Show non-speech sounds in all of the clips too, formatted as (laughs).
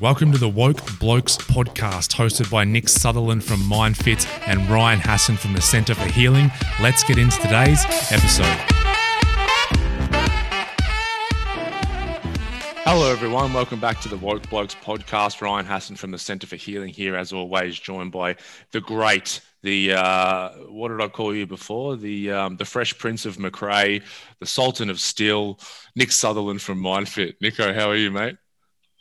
Welcome to the Woke Blokes podcast, hosted by Nick Sutherland from MindFit and Ryan Hassan from the Centre for Healing. Let's get into today's episode. Hello, everyone. Welcome back to the Woke Blokes podcast. Ryan Hassan from the Centre for Healing here, as always, joined by the great, the uh, what did I call you before? The um, the Fresh Prince of McRae, the Sultan of Steel, Nick Sutherland from MindFit. Nico, how are you, mate?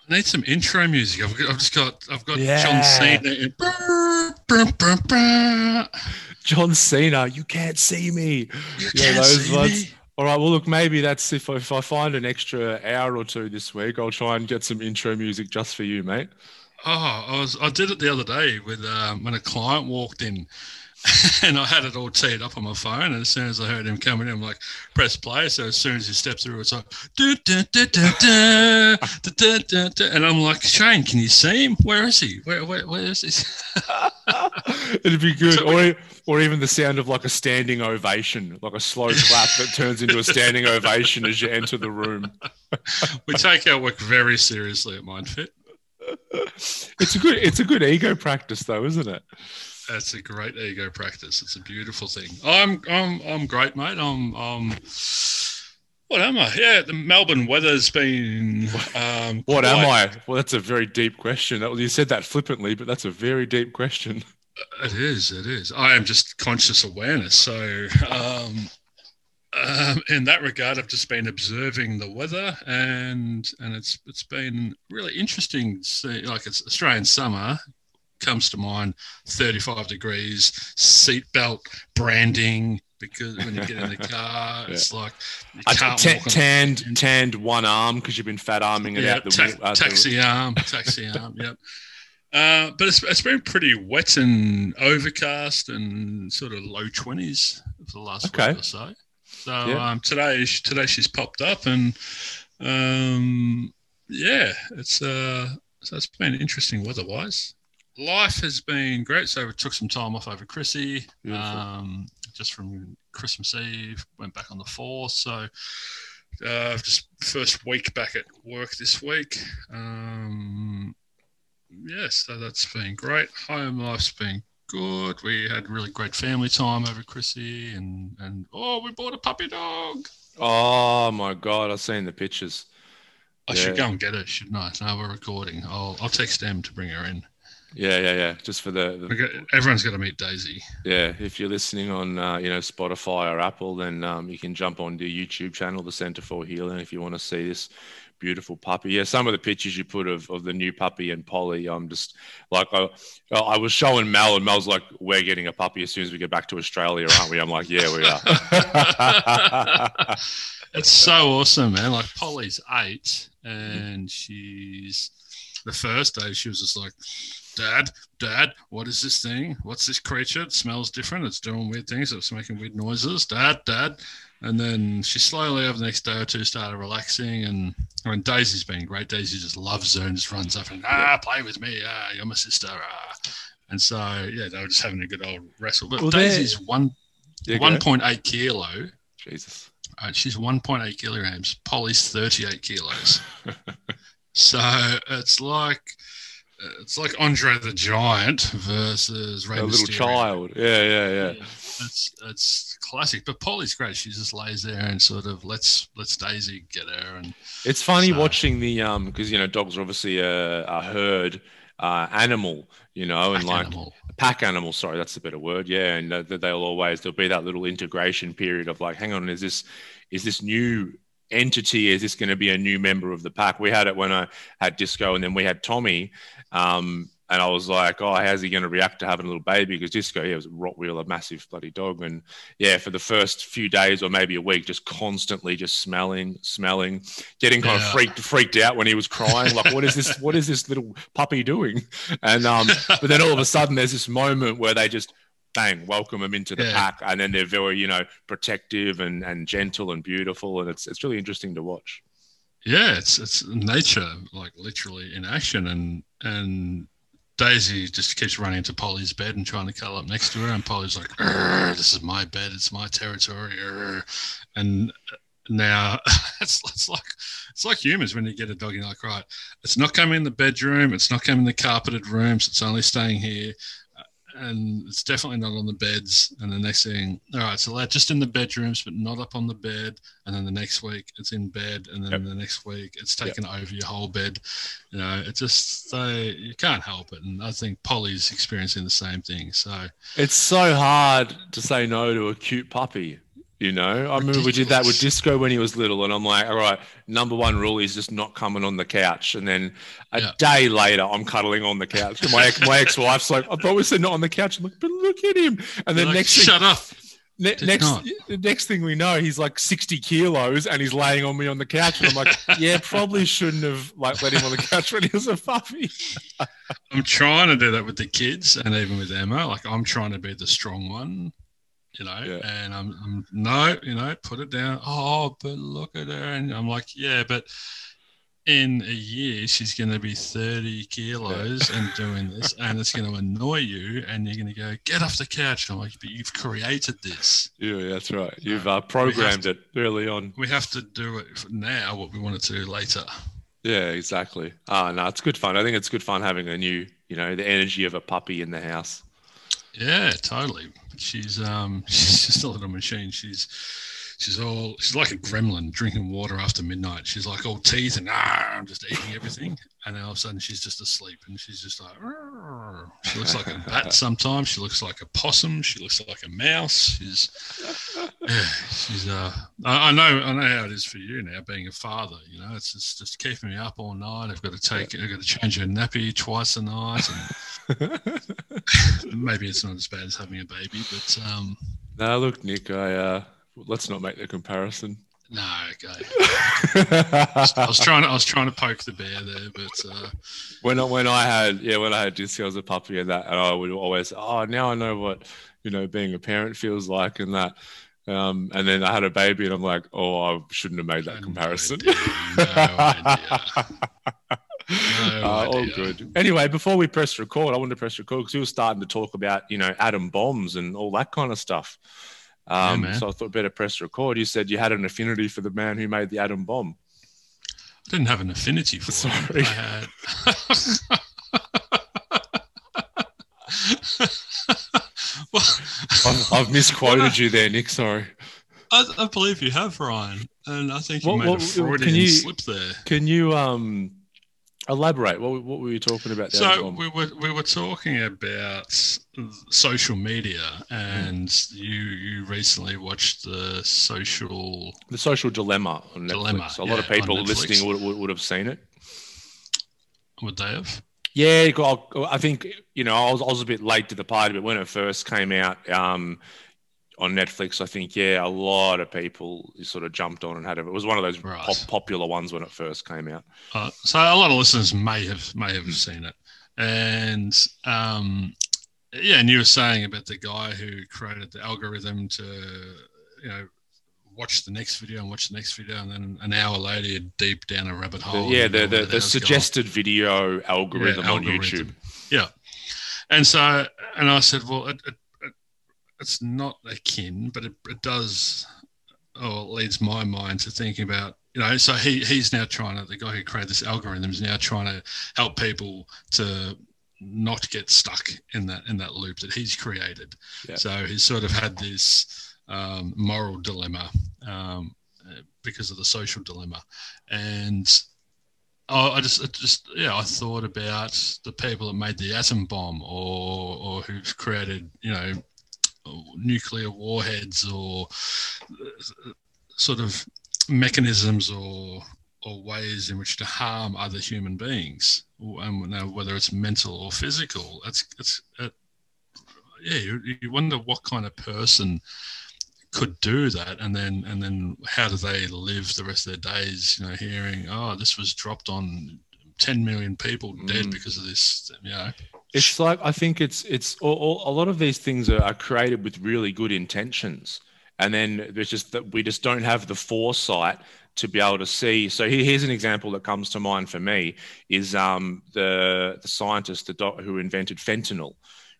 I need some intro music. I've, got, I've just got I've got Yeah. John Cena. in- Brr, brr, brr, brr. John Cena, you can't see me. You Yeah, can't those see ones. me. All right. Well, look, maybe that's if if I find an extra hour or two this week, I'll try and get some intro music just for you, mate. Oh, I was I did it the other day with um, when a client walked in, (laughs) and I had it all teed up on my phone. And as soon as I heard him coming in, I'm like, press play. So as soon as he steps through, it's like, and I'm like, Shane, can you see him? Where is he? Where, where, where is he? (laughs) It'd be good. (laughs) So or, we, or even the sound of like a standing ovation, like a slow clap that turns into a standing ovation as you enter the room. we take our work very seriously at MindFit. It's a good, it's a good ego practice, though, isn't it? That's a great ego practice. It's a beautiful thing. I'm I'm I'm great, mate. I'm um what am I? Yeah, the Melbourne weather's been um What am I? Well, that's a very deep question. That, you said that flippantly, but that's a very deep question. It is, it is. I am just conscious awareness. So um um, in that regard, I've just been observing the weather, and and it's it's been really interesting. To see, like it's Australian summer comes to mind, 35 degrees, seatbelt branding, because when you get in the (laughs) car, it's like you I can't ta- walk on tanned tanned one arm because you've been fat arming it yeah, out the, ta- wi- out the- taxi arm, taxi (laughs) arm. Yep. Uh, but it's, it's been pretty wet and overcast and sort of low twenties for the last Okay. week or so. So Yeah. um, today, today she's popped up and um, yeah, it's uh, so it's been interesting weather-wise. Life has been great. So we took some time off over Chrissy, um, just from Christmas Eve. Went back on the fourth. So uh, just first week back at work this week. Um, yes, so that's been great. Home life's been good. We had really great family time over Chrissy, and and oh, we bought a puppy dog. Oh my god, I've seen the pictures. I Yeah. should go and get her, shouldn't I? No, we're recording. I'll I'll text them to bring her in. Yeah, yeah, yeah. Just for the, the got- Everyone's got to meet Daisy. yeah. If you're listening on uh, you know Spotify or Apple, then um, you can jump on the YouTube channel, the Center for Healing, if you want to see this beautiful puppy. Yeah, some of the pictures you put of, of the new puppy and Polly, I'm just like I, I was showing Mel, and Mel's like, "We're getting a puppy as soon as we get back to Australia, aren't we?" I'm like, "Yeah, we are." (laughs) It's so awesome, man. Like Polly's eight, and she's the first day she was just like, "Dad, Dad, what is this thing? What's this creature? It smells different. It's doing weird things. It's making weird noises. Dad, Dad." And then she slowly, over the next day or two, started relaxing. And I mean, Daisy's been great. Daisy just loves her and just runs up and ah, play with me. Ah, you're my sister. Ah. And so yeah, they were just having a good old wrestle. But Well, Daisy's one Yeah, one point eight kilo. Jesus. Uh, she's 1.8 kilograms. Polly's 38 kilos. (laughs) so it's like it's like Andre the Giant versus Rey A little child. Yeah, yeah, yeah. It's it's classic. But Polly's great. She just lays there and sort of lets lets Daisy get her and It's funny So- watching the um because you know dogs are obviously a, a herd uh, animal, you know, and pack like animal. pack animal. Sorry, that's a better word. Yeah, and they'll always there'll be that little integration period of like, hang on, is this is this new entity? Is this going to be a new member of the pack? We had it when I had Disco, and then we had Tommy. Um, and I was like, oh, how's he going to react to having a little baby? Because Disco, yeah, was a Rottweiler, massive bloody dog. And yeah, for the first few days or maybe a week, just constantly just smelling, smelling, getting kind Yeah. of freaked freaked out when he was crying. Like, what is this? What is this little puppy doing? And um, but then all of a sudden, there's this moment where they just bang, welcome them into the Yeah. pack, and then they're very, you know, protective and and gentle and beautiful, and it's it's really interesting to watch. Yeah, it's it's nature, like literally in action, and and Daisy just keeps running into Polly's bed and trying to cuddle up next to her, and Polly's like, "This is my bed, it's my territory," arr." and now (laughs) it's, it's like it's like humans when you get a dog you're like right it's not coming in the bedroom. It's not coming in the carpeted rooms. It's only staying here and it's definitely not on the beds. And the next thing, all right, so that's just in the bedrooms, but not up on the bed. And then the next week, it's in bed, and then yep. the next week, it's taken yep. over your whole bed. You know, it just they you can't help it. And I think Polly's experiencing the same thing. So it's so hard to say no to a cute puppy. You know, I remember we did that with Disco when he was little, and I'm like, all right, number one rule is just not coming on the couch. And then a yeah. day later, I'm cuddling on the couch. And my ex, my ex wife's like, I thought we said not on the couch. I'm like, but look at him. And then next, shut thing, up. Ne- next, not. next thing we know, he's like 60 kilos and he's laying on me on the couch. And I'm like, (laughs) yeah, probably shouldn't have like let him on the couch when he was a puppy. I'm trying to do that with the kids and even with Emma. Like, I'm trying to be the strong one you know, yeah. and I'm, I'm, no, you know, put it down. Oh, but look at her, and I'm like, yeah, but in a year she's going to be 30 kilos yeah. and doing this, and it's going to annoy you, and you're going to go get off the couch. I'm like, but you've created this. Yeah, that's right. You've uh, programmed to, it early on. We have to do it now. What we want to do later. Yeah, exactly. Ah, no, it's good fun. I think it's good fun having a new, you know, the energy of a puppy in the house. Yeah, totally. She's um (laughs) she's just a little machine. She's she's all she's like a gremlin drinking water after midnight. She's like all teeth and ah, I'm just eating everything. And then all of a sudden she's just asleep and she's just like Rrr. she looks like a bat (laughs) sometimes. She looks like a possum. She looks like a mouse. She's yeah, (sighs) she's uh I, I, know I know how it is for you now being a father. You know, it's just, just keeping me up all night. I've got to take I've got to change her nappy twice a night and (laughs) maybe it's not as bad as having a baby, but um no, look, Nick, I uh let's not make the comparison. No, okay. (laughs) I was trying to I was trying to poke the bear there, but uh, when I, when I had yeah when I had Disco as a puppy and that, and I would always oh now I know what you know being a parent feels like and that. Um, and then I had a baby, and I'm like, oh, I shouldn't have made that comparison. No idea. No (laughs) uh, all good. Anyway, before we press record, I wanted to press record because we were starting to talk about you know atom bombs and all that kind of stuff. Um, yeah, so I thought better press record. You said you had an affinity for the man who made the atom bomb. I didn't have an affinity for Sorry. him. (laughs) (laughs) well, I've, I've, misquoted you there, Nick. Sorry. I, I, believe you have, Ryan, and I think you what, made what, a Freudian you, slip there. Can you um elaborate? What, what were you talking about? So we were we were talking about social media, and mm. you you recently watched the social the social dilemma on dilemma, Netflix. A yeah, lot of people listening would, would, would have seen it. Would they have? Yeah, I think you know I was, I was a bit late to the party, but when it first came out, um, on Netflix, I think yeah, a lot of people sort of jumped on and had it. It was one of those right. pop, popular ones when it first came out. Uh, so a lot of listeners may have may have seen it, and um, yeah, and you were saying about the guy who created the algorithm to you know watch the next video and watch the next video, and then an hour later you're deep down a rabbit hole. Yeah, the the, the suggested going. video algorithm yeah, on YouTube. Yeah, and so and I said, well, it, it it's not akin, but it, it does, or it leads my mind to thinking about, you know, so he he's now trying to, the guy who created this algorithm is now trying to help people to not get stuck in that in that loop that he's created. Yeah. So he's sort of had this um, moral dilemma um, because of the social dilemma, and oh, I just, I just, yeah, I thought about the people that made the atom bomb, or or who've created, you know, nuclear warheads or sort of mechanisms or or ways in which to harm other human beings, and whether it's mental or physical. It's it's it, yeah. You, you wonder what kind of person could do that, and then and then how do they live the rest of their days? You know, hearing oh, this was dropped on 10 million people dead mm. because of this you know it's like i think it's it's all, all, a lot of these things are, are, created with really good intentions and then there's just that we just don't have the foresight to be able to see so here's an example that comes to mind for me is um, the the scientist the doc, who invented fentanyl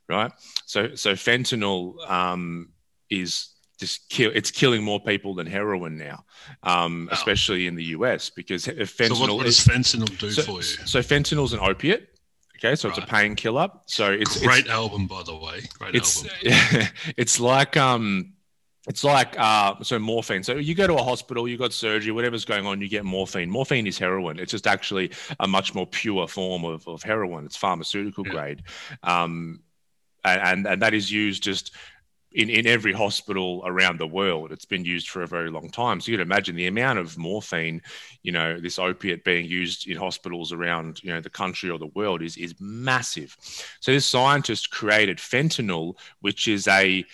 right so so fentanyl um, is just kill. It's killing more people than heroin now, um, especially in the US because fentanyl. So what, what does fentanyl do so, for you? So fentanyl is an opiate. Okay, so right. it's a painkiller. So it's a great it's, album, by the way. Great it's, album. (laughs) it's like um, it's like uh, so morphine. So you go to a hospital, you got surgery, whatever's going on, you get morphine. Morphine is heroin. It's just actually a much more pure form of, of heroin. It's pharmaceutical yeah. grade, um, and and that is used just in, in every hospital around the world. It's been used for a very long time. So you can imagine the amount of morphine, you know, this opiate being used in hospitals around, you know, the country or the world is, is massive. So this scientist created fentanyl, which is a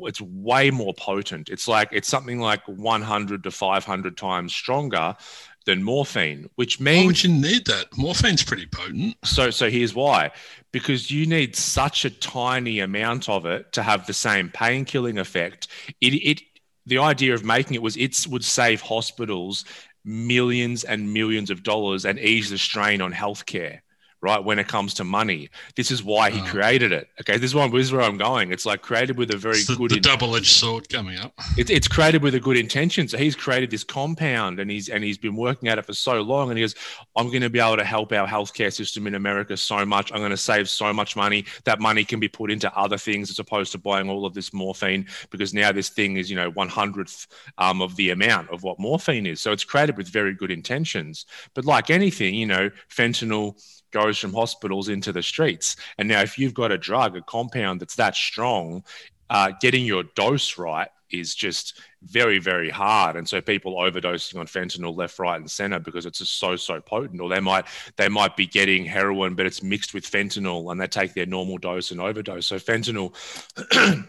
it's way more potent. It's like it's something like 100 to 500 times stronger than morphine, which means why would you need that? Morphine's pretty potent. So, so here's why: because you need such a tiny amount of it to have the same pain killing effect. It, it, the idea of making it was it would save hospitals millions and millions of dollars and ease the strain on healthcare right? When it comes to money, this is why he oh. created it. Okay, this is, why, this is where I'm going. It's like created with a very the, good. The in- double-edged sword coming up. It's, it's created with a good intention. So he's created this compound, and he's and he's been working at it for so long. And he goes, "I'm going to be able to help our healthcare system in America so much. I'm going to save so much money. That money can be put into other things as opposed to buying all of this morphine because now this thing is you know one hundredth um, of the amount of what morphine is. So it's created with very good intentions. But like anything, you know, fentanyl goes from hospitals into the streets. And now, if you've got a drug, a compound that's that strong, uh, getting your dose right is just very, very hard. And so people overdosing on fentanyl left, right, and center because it's just so, so potent. Or they might they might be getting heroin, but it's mixed with fentanyl, and they take their normal dose and overdose. So fentanyl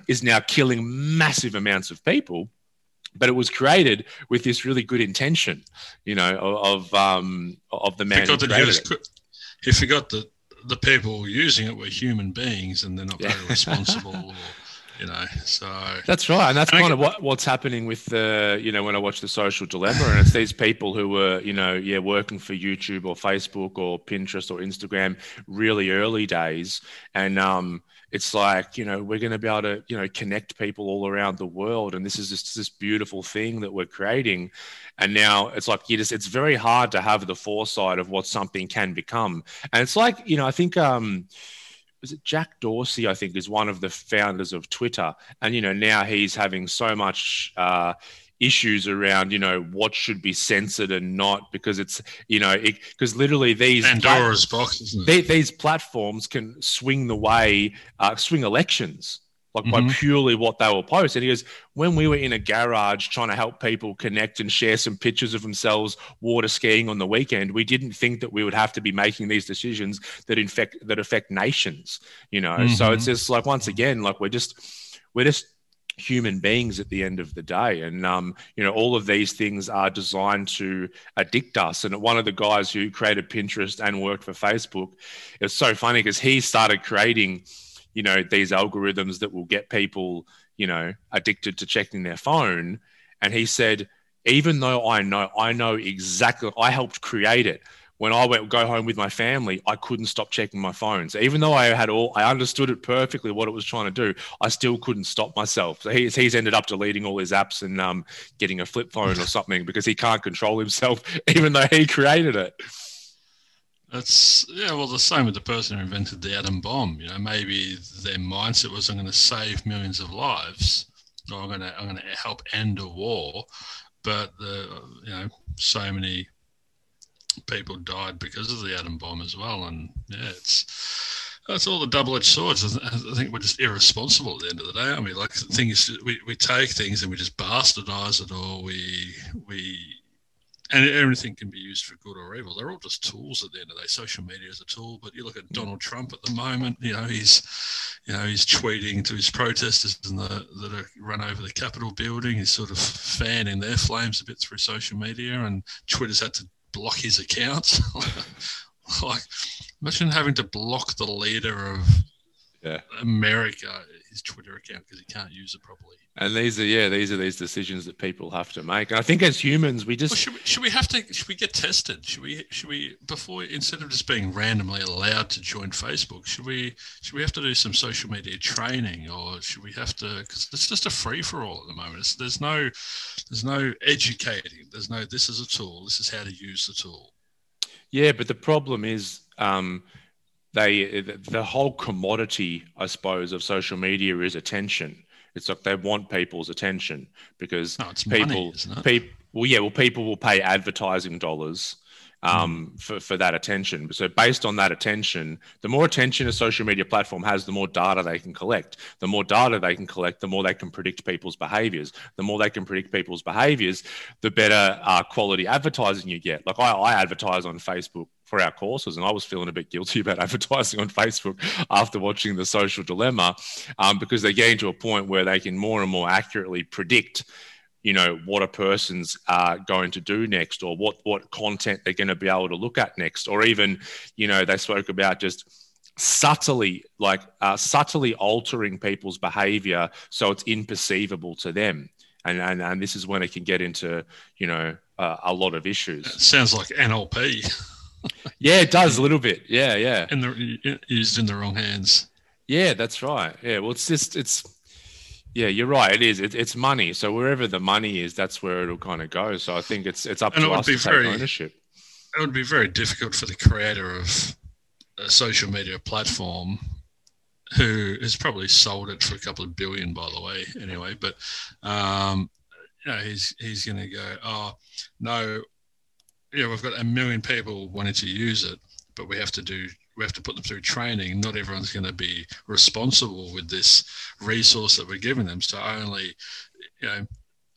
(clears throat) is now killing massive amounts of people but it was created with this really good intention, you know, of of, um, of the man. Who created it he forgot that the people using it were human beings and they're not very (laughs) responsible. Or, you know, so that's right, and that's and kind of what, what's happening with the, you know, when I watch the Social Dilemma, and it's these people who were, you know, yeah, working for YouTube or Facebook or Pinterest or Instagram really early days, and um, it's like you know we're going to be able to you know connect people all around the world and this is just this beautiful thing that we're creating and now it's like you just it's very hard to have the foresight of what something can become and it's like you know i think um was it Jack Dorsey? I think is one of the founders of Twitter, and you know now he's having so much uh, issues around you know what should be censored and not because it's you know because literally these Pandora's plat- box they, these platforms can swing the way uh, swing elections like mm-hmm. by purely what they will post. And he goes, when we were in a garage trying to help people connect and share some pictures of themselves water skiing on the weekend, we didn't think that we would have to be making these decisions that infect that affect nations. You know, mm-hmm. so it's just like once again, like we're just we're just human beings at the end of the day. And um, you know all of these things are designed to addict us. And one of the guys who created pinterest and worked for facebook it's so funny because he started creating you know these algorithms that will get people you know addicted to checking their phone. And he said even though i know i know exactly i helped create it when I went go home with my family, I couldn't stop checking my phone. So even though I had all, I understood it perfectly what it was trying to do, I still couldn't stop myself. So he's, he's ended up deleting all his apps and um, getting a flip phone or something because he can't control himself, (laughs) even though he created it. That's yeah, well, the same with the person who invented the atom bomb. You know, maybe their mindset was, "I'm going to save millions of lives, or I'm going to I'm going to help end a war," but the you know so many people died because of the atom bomb as well. And yeah, it's that's all the double-edged swords. I think we're just irresponsible at the end of the day. I mean, like the thing is, we, we take things and we just bastardize it, or we we and everything can be used for good or evil. They're all just tools at the end of the day. Social media is a tool, but you look at Donald Trump at the moment. You know, he's, you know, he's tweeting to his protesters and the, that are run over the Capitol building. He's sort of fanning their flames a bit through social media, and Twitter's had to block his accounts. (laughs) like, imagine having to block the leader of Yeah. America his Twitter account because he can't use it properly. And these are yeah, these are these decisions that people have to make. And I think as humans, we just well, should, we, should we have to should we get tested? Should we should we before instead of just being randomly allowed to join Facebook, should we should we have to do some social media training or should we have to? Because it's just a free for all at the moment. It's, there's no there's no educating. There's no this is a tool. This is how to use the tool. Yeah, but the problem is. Um, they the whole commodity, I suppose, of social media is attention. It's like they want people's attention because oh, people, money, people, well, yeah, well, people will pay advertising dollars um, mm. for, for that attention. So based on that attention, the more attention a social media platform has, the more data they can collect. The more data they can collect, the more they can predict people's behaviors. The more they can predict people's behaviors, the better uh, quality advertising you get. Like I, I advertise on Facebook for our courses, and I was feeling a bit guilty (laughs) about advertising on Facebook after watching the social dilemma um, because they're getting to a point where they can more and more accurately predict you know what a person's uh, going to do next or what what content they're going to be able to look at next or even you know they spoke about just subtly like uh, subtly altering people's behavior so it's imperceivable to them. And and, and this is when it can get into you know uh, a lot of issues. It sounds like nlp (laughs) yeah it does a little bit yeah yeah and the used in the wrong hands yeah that's right yeah well it's just it's yeah, you're right. It is. It, it's money. So wherever the money is, that's where it'll kind of go. So I think it's it's up and to us to very, take ownership. It would be very difficult for the creator of a social media platform, who has probably sold it for a couple of billion, by the way. Anyway, but um, you know, he's he's going to go. Oh no, know, we've got a million people wanting to use it, but we have to do we have to put them through training. Not everyone's going to be responsible with this resource that we're giving them. So only, you know,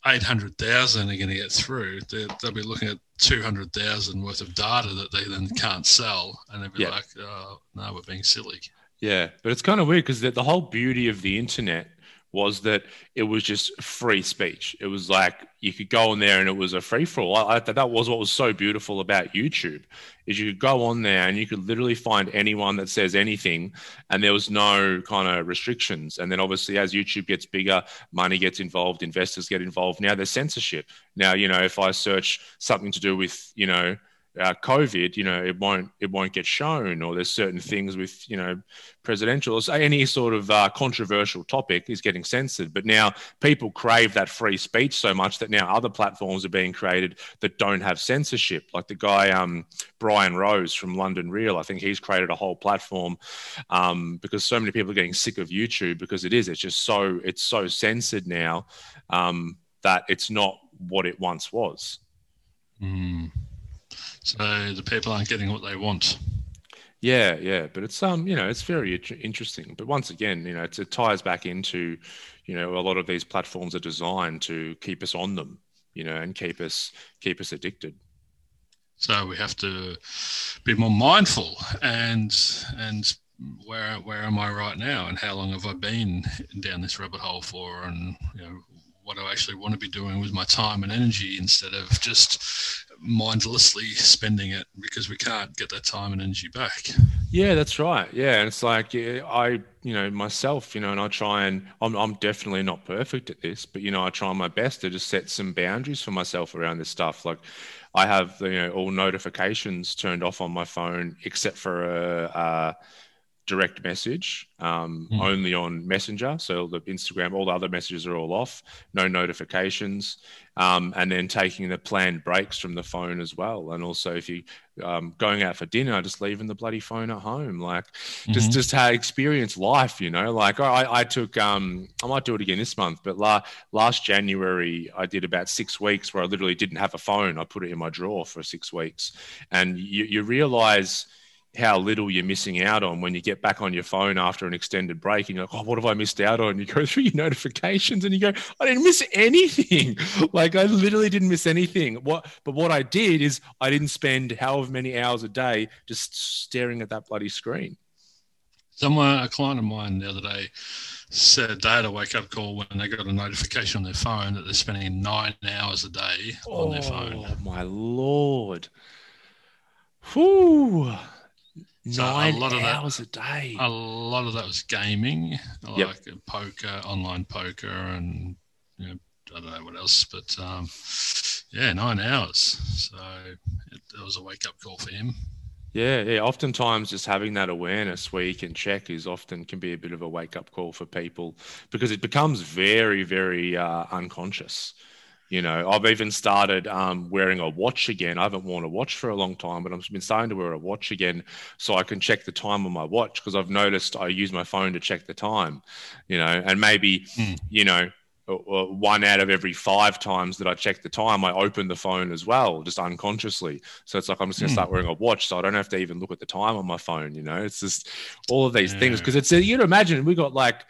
800,000 are going to get through. they will be looking at 200,000 worth of data that they then can't sell. And they'll be yeah. like, oh, no, we're being silly. Yeah. But it's kind of weird because the, the whole beauty of the internet was that it was just free speech. It was like you could go on there and it was a free for all. That was what was so beautiful about YouTube is you could go on there and you could literally find anyone that says anything, and there was no kind of restrictions. And then obviously as YouTube gets bigger, money gets involved, investors get involved. Now there's censorship. Now you know if I search something to do with you know uh, COVID, you know, it won't it won't get shown, or there's certain things with you know presidential any sort of uh, controversial topic is getting censored. But now people crave that free speech so much that now other platforms are being created that don't have censorship. Like the guy um, Brian Rose from London Real, I think he's created a whole platform um, because so many people are getting sick of YouTube because it is it's just so it's so censored now um, that it's not what it once was. Mm. So the people aren't getting what they want. Yeah, yeah, but it's um, you know, it's very interesting. But once again, you know, it ties back into, you know, a lot of these platforms are designed to keep us on them, you know, and keep us keep us addicted. So we have to be more mindful and and where where am I right now and how long have I been down this rabbit hole for and you know what I actually want to be doing with my time and energy instead of just mindlessly spending it because we can't get that time and energy back. Yeah, that's right. Yeah, and it's like I, you know, myself, you know, and I try and I'm, I'm definitely not perfect at this, but you know, I try my best to just set some boundaries for myself around this stuff. Like, I have you know all notifications turned off on my phone except for a. a direct message um, mm. only on messenger. So the instagram all the other messages are all off no notifications um, and then taking the planned breaks from the phone as well. And also if you um, going out for dinner just leaving the bloody phone at home like mm-hmm. just just how experience life you know? Like i, I took um, i might do it again this month but la- last january i did about six weeks where i literally didn't have a phone. I put it in my drawer for six weeks. And you, you realize how little you're missing out on when you get back on your phone after an extended break and you're like, oh, what have I missed out on? You go through your notifications and you go, I didn't miss anything. (laughs) like I literally didn't miss anything. What but what I did is I didn't spend however many hours a day just staring at that bloody screen. Someone a client of mine the other day said they had a wake up call when they got a notification on their phone that they're spending nine hours a day on oh, their phone. Oh my lord. Whew Nine so a lot of hours that, a day. A lot of that was gaming, like yep. poker, online poker, and you know, I don't know what else, but um, yeah, nine hours. So it, it was a wake up call for him. Yeah, yeah. Oftentimes, just having that awareness where you can check is often can be a bit of a wake up call for people because it becomes very, very uh, unconscious. You know, I've even started um, wearing a watch again. I haven't worn a watch for a long time, but I've been starting to wear a watch again so I can check the time on my watch because I've noticed I use my phone to check the time. You know, and maybe mm. you know one out of every five times that I check the time, I open the phone as well, just unconsciously. So it's like I'm just going to start hmm. wearing a watch, so I don't have to even look at the time on my phone. You know, it's just all of these yeah. things because it's you know imagine we got like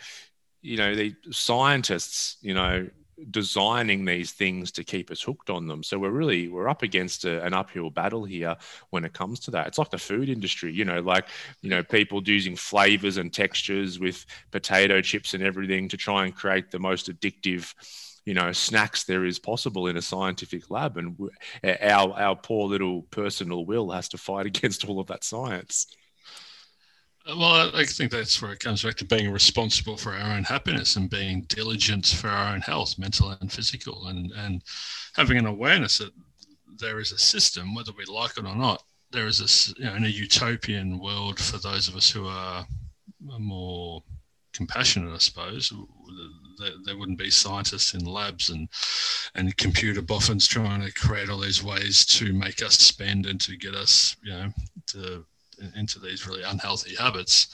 you know the scientists, you know, designing these things to keep us hooked on them. So we're really we're up against a, an uphill battle here when it comes to that. It's like the food industry, you know, like you know people using flavors and textures with potato chips and everything to try and create the most addictive you know snacks there is possible in a scientific lab and our our poor little personal will has to fight (laughs) against all of that science well, I think that's where it comes back to being responsible for our own happiness and being diligent for our own health, mental and physical, and and having an awareness that there is a system, whether we like it or not. There is a you know, in a utopian world for those of us who are more compassionate, I suppose. There, wouldn't be scientists in labs and and computer boffins trying to create all these ways to make us spend and to get us, you know, to into these really unhealthy habits.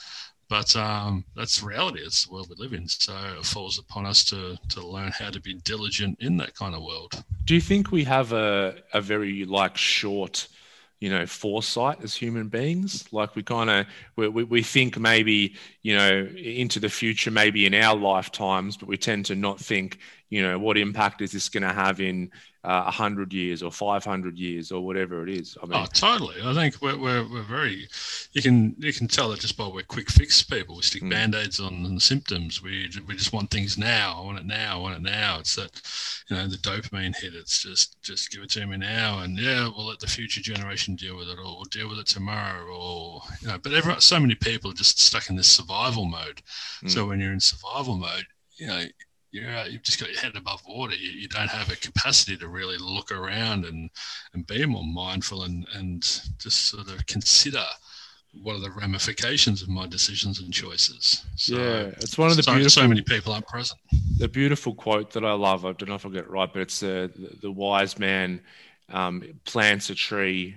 But um, that's reality. It's the world we live in. So it falls upon us to to learn how to be diligent in that kind of world. Do you think we have a a very like short you know foresight as human beings like we kind of we, we think maybe you know into the future maybe in our lifetimes but we tend to not think you know what impact is this going to have in uh, 100 years or 500 years or whatever it is? I mean, oh totally. I think we're, we're, we're, very you can you can tell that just by we're quick fix people we stick mm. band-aids on, on the symptoms. We, we just want things now i want it now i want it now. It's that you know the dopamine hit it's just just give it to me now. And yeah we'll let the future generation deal with it or we'll deal with it tomorrow or you know but everyone, so many people are just stuck in this survival mode. Mm. so when you're in survival mode you know you're, you've just got your head above water. You, you, don't have a capacity to really look around and, and be more mindful and, and just sort of consider what are the ramifications of my decisions and choices. So, yeah, it's one of the so, beautiful. So many people aren't present. The beautiful quote that I love. I don't know if I get it right, but it's the, the wise man um, plants a tree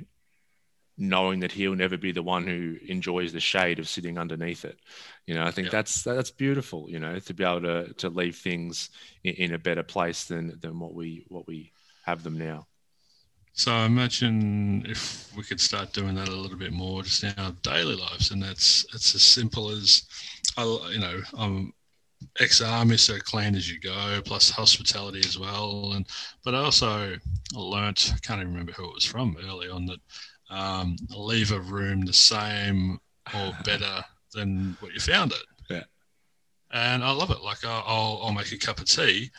knowing that he'll never be the one who enjoys the shade of sitting underneath it. You know, I think that's that's beautiful. You know, to be able to to leave things in, in, a better place than than what we what we have them now. So I imagine if we could start doing that a little bit more just in our daily lives, and that's it's as simple as, you know, I'm ex-army, so clean as you go, plus hospitality as well. And but I also learnt, I can't even remember who it was from early on that um, leave a room the same or (laughs) better than what you found it. Yeah. And I love it. Like I'll, I'll make a cup of tea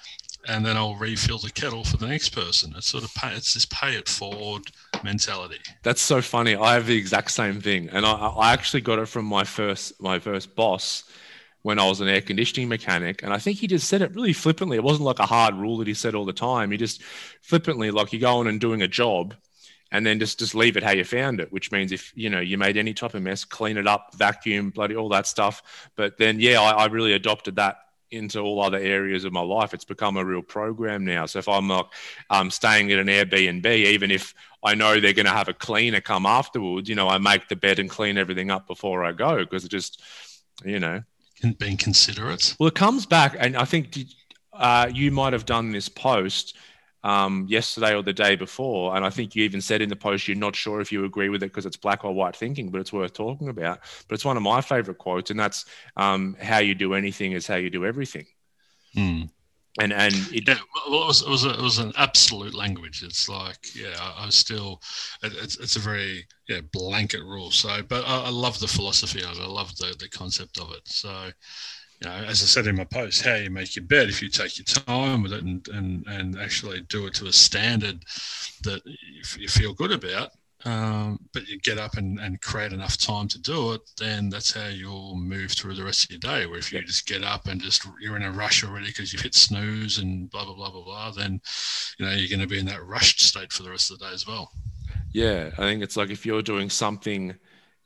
and then I'll refill the kettle for the next person. It's sort of pay, it's this pay it forward mentality. That's so funny. I have the exact same thing, and I, I actually got it from my first my first boss when I was an air conditioning mechanic, and I think he just said it really flippantly. It wasn't like a hard rule that he said all the time. He just flippantly, like you go on and doing a job, and then just just leave it how you found it which means if you know you made any type of mess clean it up vacuum bloody all that stuff. But then yeah I, I, really adopted that into all other areas of my life. It's become a real program now. So if i'm like um, staying at an airbnb even if i know they're going to have a cleaner come afterwards you know i make the bed and clean everything up before i go because it just you know. Being considerate. Well it comes back and i think uh, you might have done this post um, yesterday or the day before. And I think you even said in the post you're not sure if you agree with it because it's black or white thinking, but it's worth talking about. But it's one of my favorite quotes, and that's um, how you do anything is how you do everything. Hmm. And and it, yeah, well, it was it was, a, it was an absolute language. It's like yeah, I, I still it's it's a very yeah blanket rule. So, but I, I love the philosophy of it. I love the the concept of it. So you know, as I said in my post, how you make your bed, if you take your time with it and, and, and actually do it to a standard that you feel good about, um, but you get up and, and create enough time to do it, then that's how you'll move through the rest of your day. Where if you just get up and just you're in a rush already because you've hit snooze and blah blah blah blah blah, then you know you're going to be in that rushed state for the rest of the day as well. Yeah, I think it's like if you're doing something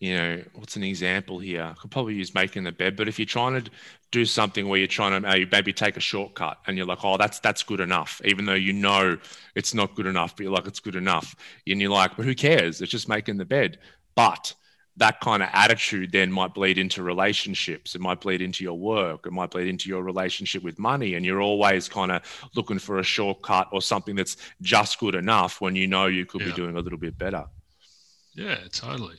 you know, what's an example here? I could probably use making the bed, but if you're trying to do something where you're trying to uh, maybe take a shortcut and you're like, oh, that's that's good enough, even though you know it's not good enough, but you're like, it's good enough, and you're like, but who cares? It's just making the bed. But that kind of attitude then might bleed into relationships. It might bleed into your work. It might bleed into your relationship with money. And you're always kind of looking for a shortcut or something that's just good enough when you know you could yeah. be doing a little bit better. Yeah, totally.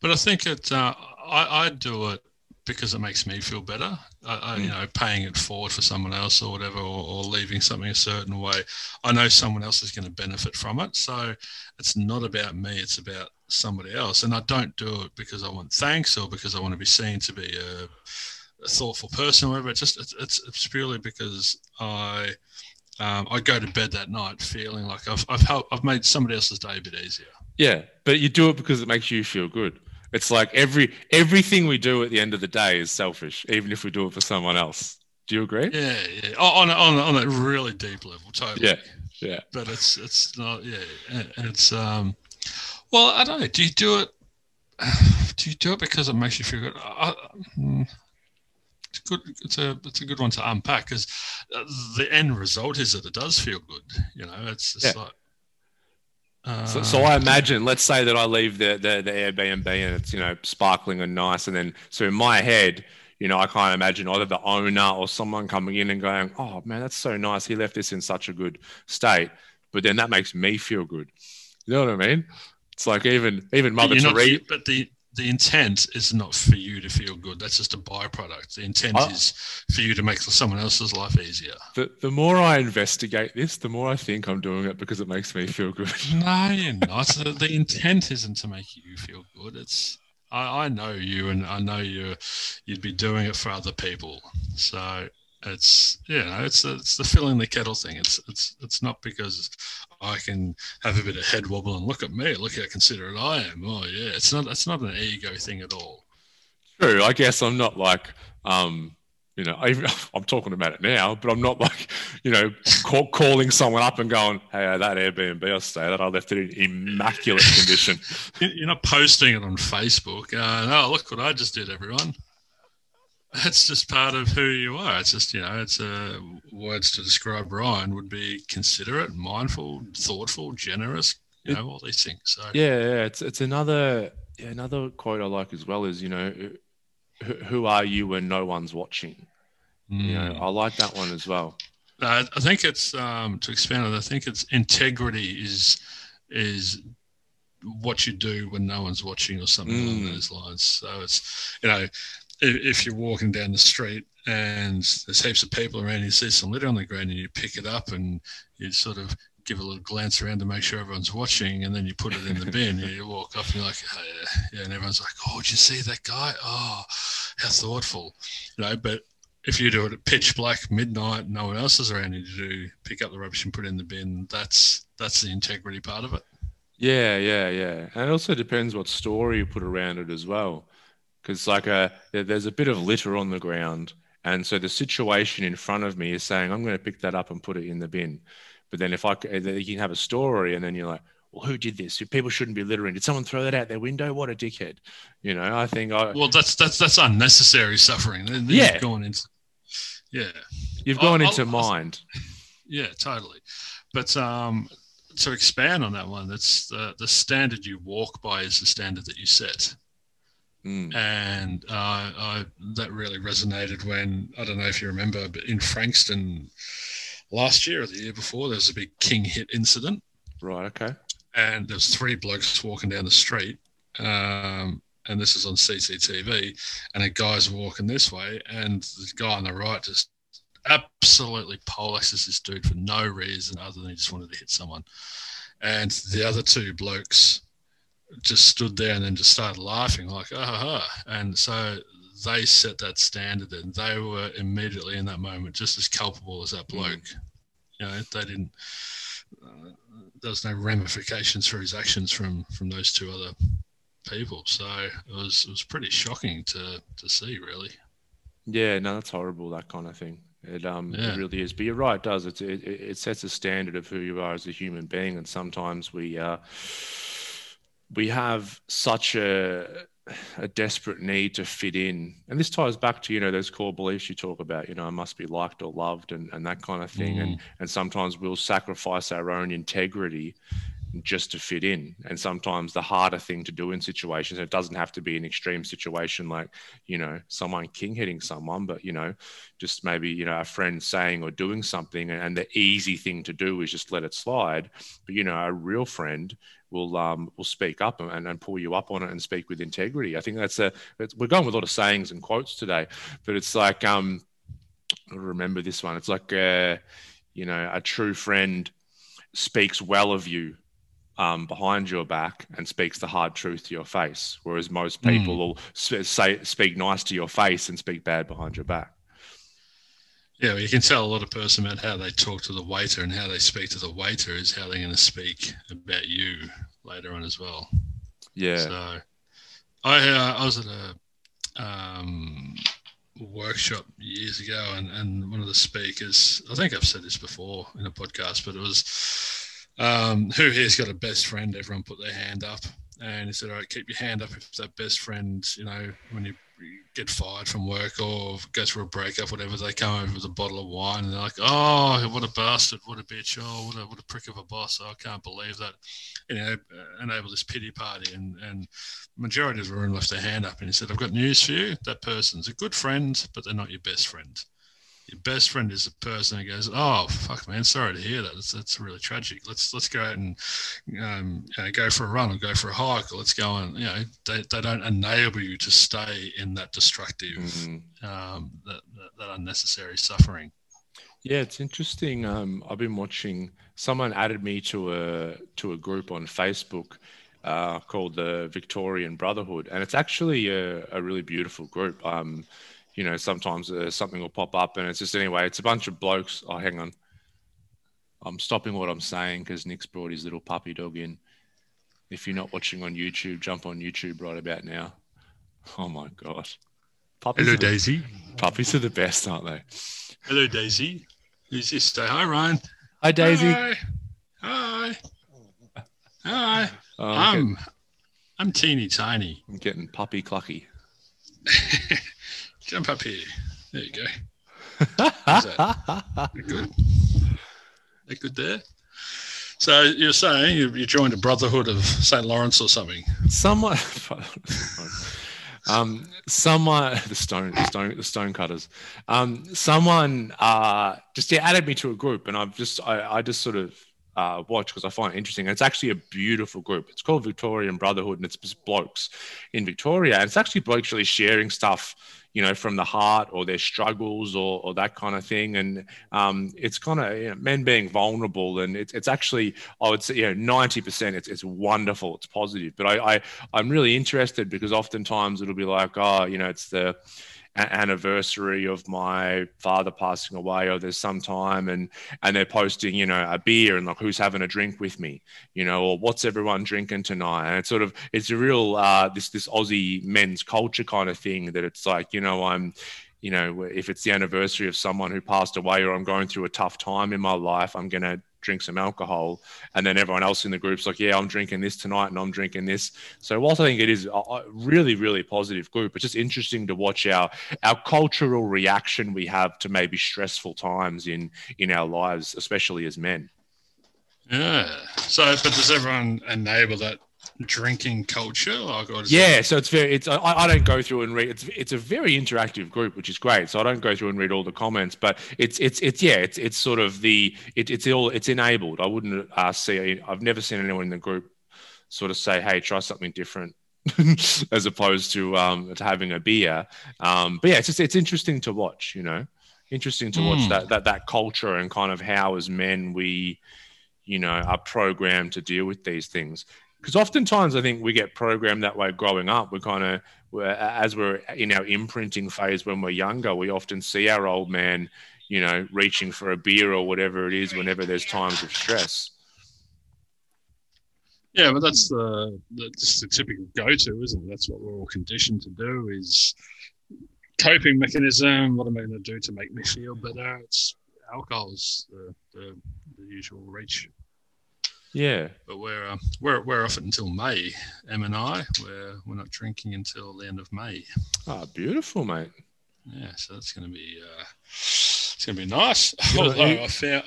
But I think it. Uh, I, I do it because it makes me feel better. I, I, you mm. know, paying it forward for someone else or whatever, or, or, leaving something a certain way. I know someone else is going to benefit from it. So it's not about me; it's about somebody else. And I don't do it because I want thanks or because I want to be seen to be a, a thoughtful person or whatever. It's just it's, it's, it's purely because I. Um, I go to bed that night feeling like I've I've helped, I've made somebody else's day a bit easier. Yeah, but you do it because it makes you feel good. It's like every everything we do at the end of the day is selfish, even if we do it for someone else. Do you agree? Yeah, yeah. On on on a really deep level, totally. Yeah, yeah. But it's it's not. Yeah, And it's um. Well, I don't know. Do you do it? (sighs) Do you do it because it makes you feel good? I, hmm, it's good. It's a it's a good one to unpack because the end result is that it does feel good. You know, it's, it's yeah. like so, so, I imagine, let's say that I leave the, the, the Airbnb and it's you know sparkling and nice, and then so in my head, you know, I can't imagine either the owner or someone coming in and going, "Oh man, that's so nice. He left this in such a good state." But then that makes me feel good. You know what I mean? It's like even even Mother Teresa. But the the intent is not for you to feel good. That's just a byproduct. The intent I, is for you to make someone else's life easier. The, the more I investigate this, the more I think I'm doing it because it makes me feel good. (laughs) no, you're not. the, the intent isn't to make you feel good. It's I, I know you, and I know you. You'd be doing it for other people. So it's yeah, it's it's the filling the kettle thing. It's it's it's not because I can have a bit of head wobble and look at me, look how considerate I am. Oh yeah, it's not it's not an ego thing at all. True, I guess I'm not like um, you know, I, am (laughs) talking about it now, but I'm not (laughs) like, you know, call, calling someone up and going, "Hey, uh, that Airbnb I stayed at, I left it in immaculate condition." (laughs) You're not posting it on Facebook. Uh, oh, look what I just did, everyone (laughs) that's just part of who you are. It's just you know, it's uh, words to describe Ryan would be considerate, mindful, thoughtful, generous. You know, all these things. So yeah, yeah, it's it's another yeah, another quote I like as well is you know, who, who are you when no one's watching? Mm. You know, hmm. I like that one as well. Uh, I think it's um, to expand on. I think it's integrity is is what you do when no one's watching or something mm. along hmm. those lines. So it's you know if you're walking down the street and there's heaps of people around, you see some litter on the ground and you pick it up and you sort of give a little glance around to make sure everyone's watching and then you put it in the (laughs) bin and you walk up and you're like, oh, yeah. yeah. And everyone's like, oh, did you see that guy? Oh, how thoughtful. You know, but if you do it at pitch black, midnight, no one else is around you to do, pick up the rubbish and put it in the bin, that's that's the integrity part of it. Yeah, yeah, yeah. And it also depends what story you put around it as well because like uh, a there's a bit of litter on the ground and so the situation in front of me is saying i'm going to pick that up and put it in the bin. But then if i eh, you can have a story and then you're like well who did this? People shouldn't be littering. Did someone throw that out their window? What a dickhead. You know i think I, well that's that's that's unnecessary suffering. Then yeah. you've gone into yeah. You've gone I'll, into I'll, mind. Yeah totally. But um to expand on that one that's the the standard you walk by is the standard that you set Mm. And uh, I, that really resonated when, I don't know if you remember, but in Frankston last year or the year before, there was a big King hit incident. Right, okay. And there's three blokes walking down the street. Um, and this is on CCTV. And a guy's walking this way, and the guy on the right just absolutely poleaxes this dude for no reason other than he just wanted to hit someone. And the other two blokes just stood there and then just started laughing like ah, ha, and so they set that standard and they were immediately in that moment just as culpable as that mm. bloke mm. you know they didn't uh, there was no ramifications for his actions from from those two other people. So it was it was pretty shocking to to see, really. Yeah, no, that's horrible. That kind of thing. It um yeah. it really is. But you're right, it does. It, it it sets a standard of who you are as a human being, and sometimes we uh we have such a a desperate need to fit in. And this ties back to, you know, those core beliefs you talk about, you know, I must be liked or loved and, and that kind of thing. Mm. And and sometimes we'll sacrifice our own integrity just to fit in. And sometimes the harder thing to do in situations, it doesn't have to be an extreme situation like, you know, someone king hitting someone, but, you know, just maybe, you know, a friend saying or doing something. And the easy thing to do is just let it slide. But, you know, a real friend will um, will speak up and, and pull you up on it and speak with integrity. I think that's a, we're going with a lot of sayings and quotes today, but it's like, um, remember this one. It's like, uh, you know, a true friend speaks well of you um, behind your back and speaks the hard truth to your face, whereas most people mm. will say speak nice to your face and speak bad behind your back. Yeah, well, you can tell a lot of person about how they talk to the waiter and how they speak to the waiter is how they're going to speak about you later on as well. Yeah. So, I uh, I was at a um, workshop years ago, and, and one of the speakers, I think I've said this before in a podcast, but it was um, who here's got a best friend? Everyone put their hand up. And he said, all right, keep your hand up if that best friend, you know, when you get fired from work or go through a breakup, whatever, they come over with a bottle of wine and they're like, oh, what a bastard, what a bitch, oh, what a, what a prick of a boss. Oh, I can't believe that. You know, enable this pity party. And, and majority of the room left their hand up and he said, I've got news for you. That person's a good friend, but they're not your best friend your best friend is a person who goes, "Oh, fuck, man, sorry to hear that. That's, that's really tragic. Let's let's go out and um, you know, go for a run or go for a hike, or let's go and you know they, they don't enable you to stay in that destructive, mm-hmm. um, that, that, that unnecessary suffering." Yeah, it's interesting. Um, I've been watching. Someone added me to a to a group on Facebook uh, called the Victorian Brotherhood, and it's actually a, a really beautiful group. Um, you know, sometimes uh, something will pop up and it's just anyway, it's a bunch of blokes. Oh, hang on. I'm stopping what I'm saying because Nick's brought his little puppy dog in. If you're not watching on YouTube, jump on YouTube right about now. Oh my gosh. Puppies Hello, Daisy. Puppies are the best, aren't they? Hello, Daisy. Who's this? Say hi, Ryan. Hi, Daisy. Hi. Hi. Hi. Oh, I'm, I'm, getting, I'm teeny tiny. I'm getting puppy clucky. (laughs) Jump up here. There you go. (laughs) that? good. They're good there. So you're saying you, you joined a brotherhood of St. Laurence or something? Somewhat. (laughs) um, someone the stone the stone the stone cutters. Um, someone uh, just yeah, added me to a group, and I've just I, I just sort of uh, watch because I find it interesting. And it's actually a beautiful group. It's called Victorian Brotherhood, and it's just blokes in Victoria. And it's actually blokes really sharing stuff you know, from the heart or their struggles or, or that kind of thing. And um, it's kind of you know, men being vulnerable. And it's, it's actually, I would say, you know, 90% it's, it's wonderful. It's positive. But I, I, I'm really interested because oftentimes it'll be like, oh, you know, it's the, anniversary of my father passing away or there's some time and and they're posting you know a beer and like who's having a drink with me you know or what's everyone drinking tonight? And it's sort of it's a real uh this this aussie men's culture kind of thing that it's like you know i'm you know if it's the anniversary of someone who passed away or i'm going through a tough time in my life i'm going to drink some alcohol, and then everyone else in the group's like, yeah, I'm drinking this tonight, and I'm drinking this. So whilst I think it is a really, really positive group, it's just interesting to watch our our cultural reaction we have to maybe stressful times in in our lives, especially as men. Yeah. So, but does everyone enable that drinking culture? Like, yeah, so it's very. It's I, I don't go through and read. It's it's a very interactive group, which is great. So I don't go through and read all the comments, but it's it's it's yeah, it's it's sort of the it, it's all it's enabled. I wouldn't uh, see. I've never seen anyone in the group sort of say, "Hey, try something different." (laughs) as opposed to um to having a beer um but yeah it's just it's interesting to watch you know interesting to watch mm. that that that culture and kind of how as men we you know are programmed to deal with these things because oftentimes I think we get programmed that way growing up. We're kind of, as we're in our imprinting phase when we're younger, we often see our old man, you know, reaching for a beer or whatever it is whenever there's times of stress. Yeah, but that's the, just the typical go-to, isn't it? That's what we're all conditioned to do. Is coping mechanism. What am I going to do to make me feel better? It's alcohol's the, the, the usual reach. Yeah, But we're uh, we're we're off it until May. Em and I, we're we're not drinking until the end of May. ah, beautiful, mate. Yeah, so that's going to be uh, it's going to be nice. Although I found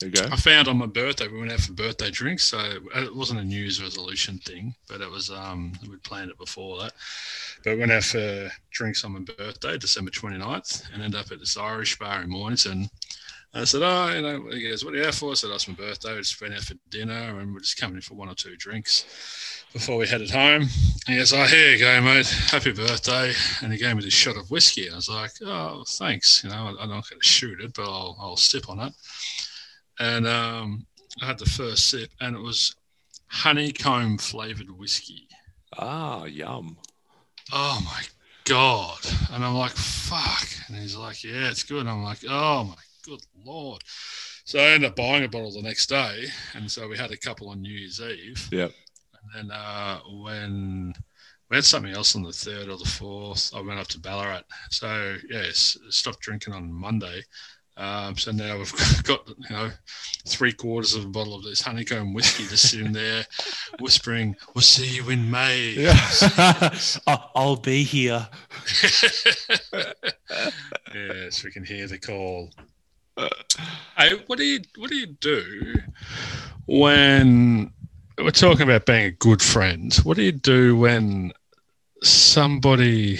There you go. I found on my birthday we went out for birthday drinks, so it wasn't a New Year's resolution thing, but it was um we'd planned it before that. But we went out for drinks on my birthday, December 29th, and ended up at this Irish bar in Mornington. And I said, Oh, you know, he goes, What are you out for? I said, That's my birthday. We just went out for dinner and we're just coming in for one or two drinks before we headed home. And he goes, Oh, here you go, mate. Happy birthday. And he gave me this shot of whiskey. I was like, Oh, thanks. You know, I'm not going to shoot it, but I'll, I'll sip on it. And um, I had the first sip, and it was honeycomb flavored whiskey. Ah, yum. Oh my god! And I'm like, fuck. And he's like, yeah, it's good. And I'm like, oh my good lord. So I ended up buying a bottle the next day, and so we had a couple on New Year's Eve. Yep. And then uh, when we had something else on the third or the fourth, I went up to Ballarat. So yes, stopped drinking on Monday. Um, so now we've (laughs) got you know three quarters of a bottle of this honeycomb whiskey just sitting there, (laughs) whispering, "We'll see you in May." Yeah. (laughs) I'll be here. yes, we can hear the call. Hey, what do you what do you do when we're talking about being a good friend? What do you do when somebody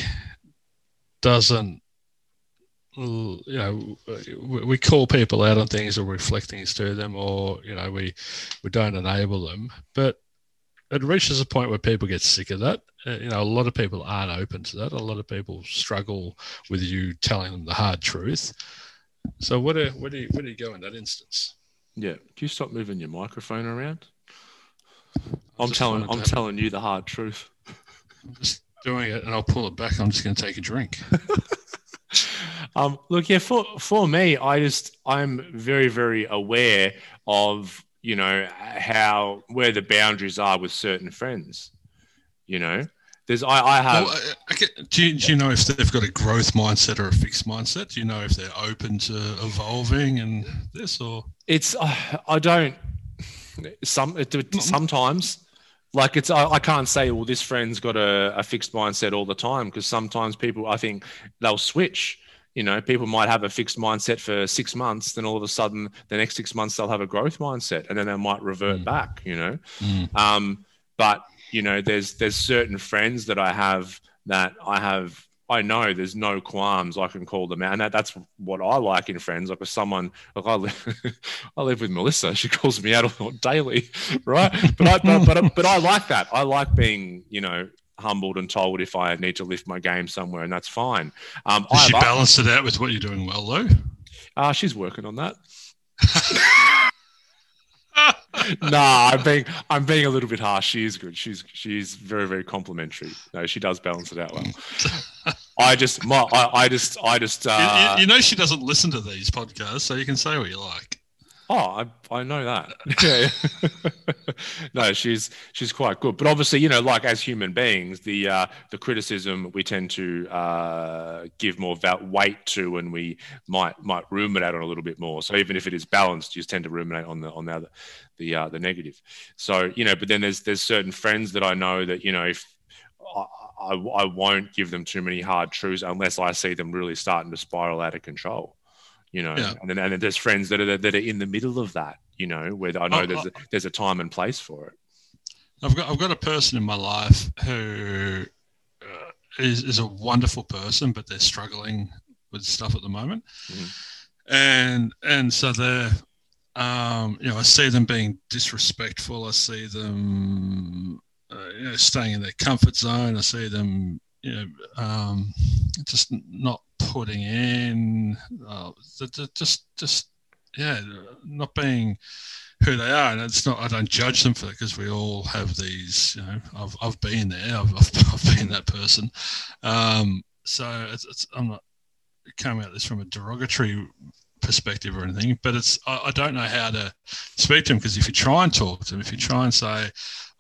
doesn't? You know, we call people out on things or reflect things to them, or you know, we we don't enable them. But it reaches a point where people get sick of that. Uh, you know, a lot of people aren't open to that. A lot of people struggle with you telling them the hard truth. So, what do where do you, where do you go in that instance? Yeah. Can you stop moving your microphone around? I'm telling I'm telling you the hard truth. I'm just doing it, and I'll pull it back. I'm just going to take a drink. (laughs) Um, look, yeah, for for me, I just I'm very very aware of you know how where the boundaries are with certain friends. You know, there's I I have Well, uh, okay, do, you, do you know if they've got a growth mindset or a fixed mindset? Do you know if they're open to evolving and this or? it's uh, I don't some it- sometimes like it's I, I can't say well this friend's got a, a fixed mindset all the time because sometimes people I think they'll switch. You know, people might have a fixed mindset for six months, then all of a sudden the next six months they'll have a growth mindset, and then they might revert Mm. back. You know, Mm. um, but you know, there's there's certain friends that I have that I have. I know there's no qualms. I can call them out, and that, that's what I like in friends. Like with someone, like I live, (laughs) I live with Melissa. She calls me out daily, (laughs) right? But I, but, but but I like that. I like being, you know, humbled and told if I need to lift my game somewhere, and that's fine. Um, Does I she balance it out with what you're doing well, though? uh, she's working on that. (laughs) (laughs) nah, I'm being I'm being a little bit harsh. She is good. She's she's very very complimentary. No, she does balance it out well. (laughs) I just my I, I just I just You- uh, you, you know she doesn't listen to these podcasts, so you can say what you like. Oh I I know that. (laughs) (laughs) No, she's she's quite good. But obviously, you know, like as human beings, the uh, the criticism we tend to uh, give more weight to, and we might might ruminate on a little bit more. So even if it is balanced, you just tend to ruminate on the on the other the uh, the negative. So you know, but then there's there's certain friends that I know that you know if I, I, I won't give them too many hard truths unless I see them really starting to spiral out of control. You know, Yeah. and then and then there's friends that are that are in the middle of that. You know, where I know Oh, there's a, there's a time and place for it. I've got I've got a person in my life who uh, is is a wonderful person, but they're struggling with stuff at the moment, Mhm. and and so they're um, you know I see them being disrespectful. I see them uh, you know staying in their comfort zone. I see them you know um, just not putting in uh, just just yeah not being who they are, and it's not. I don't judge them for it because we all have these. You know, I've I've been there. I've I've, (laughs) I've been that person. Um, so it's, it's I'm not coming at this from a derogatory perspective or anything, but it's I, I don't know how to speak to them because if you try and talk to them, if you try and say,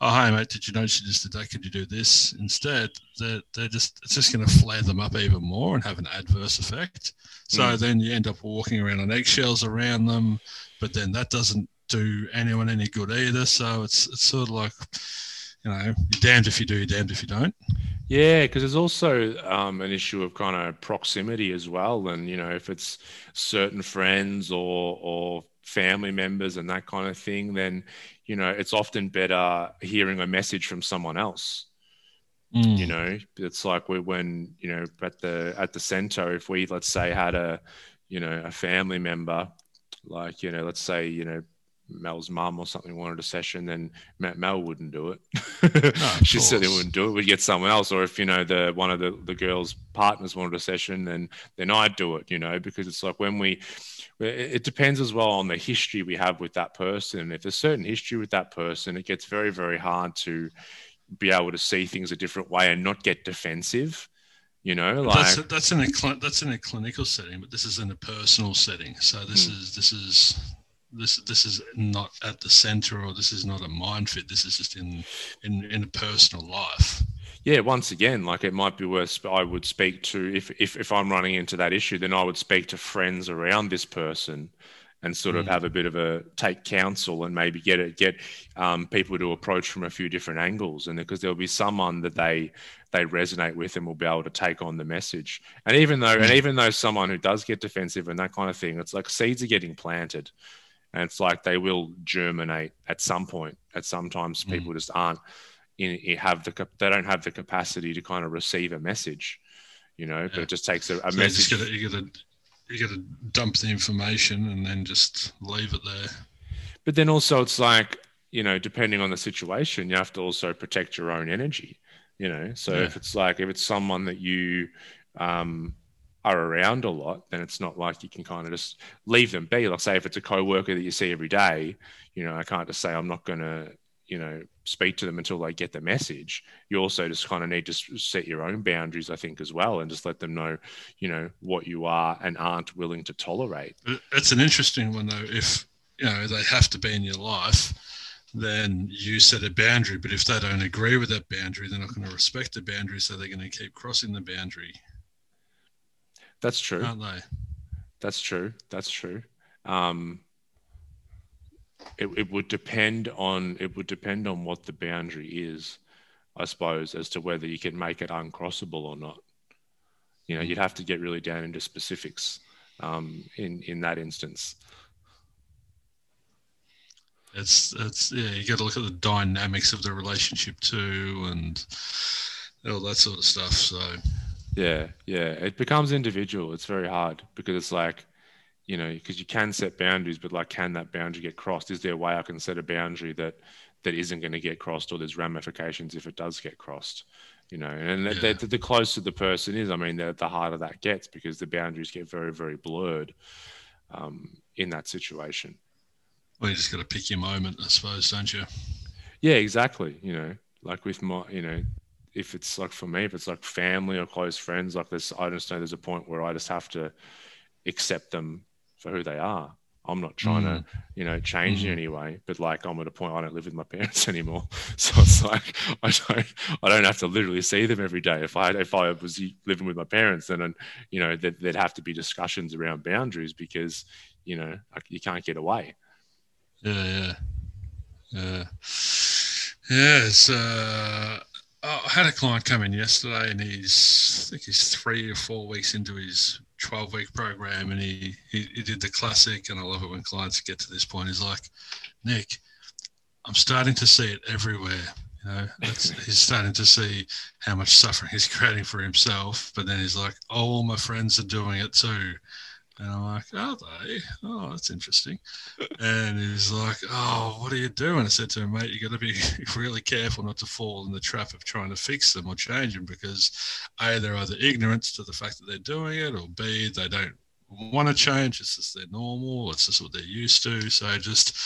oh hey mate, did you notice you just today? Could you do this instead? They're, they're just it's just going to flare them up even more and have an adverse effect. So mm. then you end up walking around on eggshells around them, but then that doesn't do anyone any good either. So it's it's sort of like you know, you're damned if you do, you're damned if you don't. Yeah, because there's also um, an issue of kind of proximity as well, and you know, if it's certain friends or or family members and that kind of thing, then you know, it's often better hearing a message from someone else. Mm. You know, it's like we when you know at the at the center, if we let's say had a you know a family member, like you know, let's say you know Mel's mum or something wanted a session, then Mel wouldn't do it. (laughs) Oh, (laughs) she said they wouldn't do it. We'd get someone else. Or if you know the one of the the girls' partners wanted a session, then then I'd do it. You know, because it's like when we, it depends as well on the history we have with that person. If there's certain history with that person, it gets very very hard to be able to see things a different way and not get defensive you know like that's, that's in a that's in a clinical setting but this is in a personal setting so this mm. is this is this this is not at the center or this is not a mind fit this is just in in in a personal life yeah once again like it might be worth i would speak to if if, if i'm running into that issue then i would speak to friends around this person and sort of mm. have a bit of a take counsel and maybe get it get um, people to approach from a few different angles and because there'll be someone that they they resonate with and will be able to take on the message and even though mm. and even though someone who does get defensive and that kind of thing it's like seeds are getting planted and it's like they will germinate at some point. At sometimes mm. people just aren't in, have the they don't have the capacity to kind of receive a message, you know. Yeah. But it just takes a, a so message. You, gotta, you gotta you gotta dump the information and then just leave it there. But then also it's like you know, depending on the situation, you have to also protect your own energy. You know, so yeah. if it's like if it's someone that you um, are around a lot, then it's not like you can kind of just leave them be. Like say if it's a co-worker that you see every day, you know, I can't just say I'm not going to, you know, speak to them until they get the message. You also just kind of need to set your own boundaries, I think, as well, and just let them know, you know, what you are and aren't willing to tolerate. It's an interesting one though. If you know they have to be in your life, then you set a boundary. But if they don't agree with that boundary, they're not going to respect the boundary, so they're going to keep crossing the boundary. That's true. Aren't they? That's true. That's true. Um, it, it would depend on it would depend on what the boundary is, I suppose, as to whether you can make it uncrossable or not. You know, you'd have to get really down into specifics um, in in that instance. It's it's yeah, you got to look at the dynamics of the relationship too, and all that sort of stuff. So yeah, yeah. It becomes individual. It's very hard because it's like, you know, because you can set boundaries, but like, can that boundary get crossed? Is there a way I can set a boundary that that isn't going to get crossed, or there's ramifications if it does get crossed? You know, and yeah. the, the, closer the person is, I mean, the, the harder that gets because the boundaries get very, very blurred um, in that situation. Well, you just got to pick your moment, I suppose, don't you? Yeah, exactly. You know, like with my, you know, if it's like for me, if it's like family or close friends, like this, I just know there's a point where I just have to accept them for who they are. I'm not trying mm. to, you know, change mm. in any way, but like I'm at a point I don't live with my parents (laughs) anymore, so it's like I don't, I don't have to literally see them every day. If I, if I was living with my parents, then you know, there'd, there'd have to be discussions around boundaries because, you know, you can't get away. Yeah, yeah, yeah, yeah. It's uh, I had a client come in yesterday, and he's I think he's three or four weeks into his 12 week program, and he, he, he did the classic. And I love it when clients get to this point. He's like, Nick, I'm starting to see it everywhere. You know, (laughs) he's starting to see how much suffering he's creating for himself. But then he's like, oh, all my friends are doing it too. And I'm like, are they? Oh, that's interesting. And he's like, oh, what are you doing? I said to him, mate, you got to be (laughs) really careful not to fall in the trap of trying to fix them or change them because A, they're either ignorant to the fact that they're doing it, or B, they don't want to change. It's just they're normal. It's just what they're used to. So just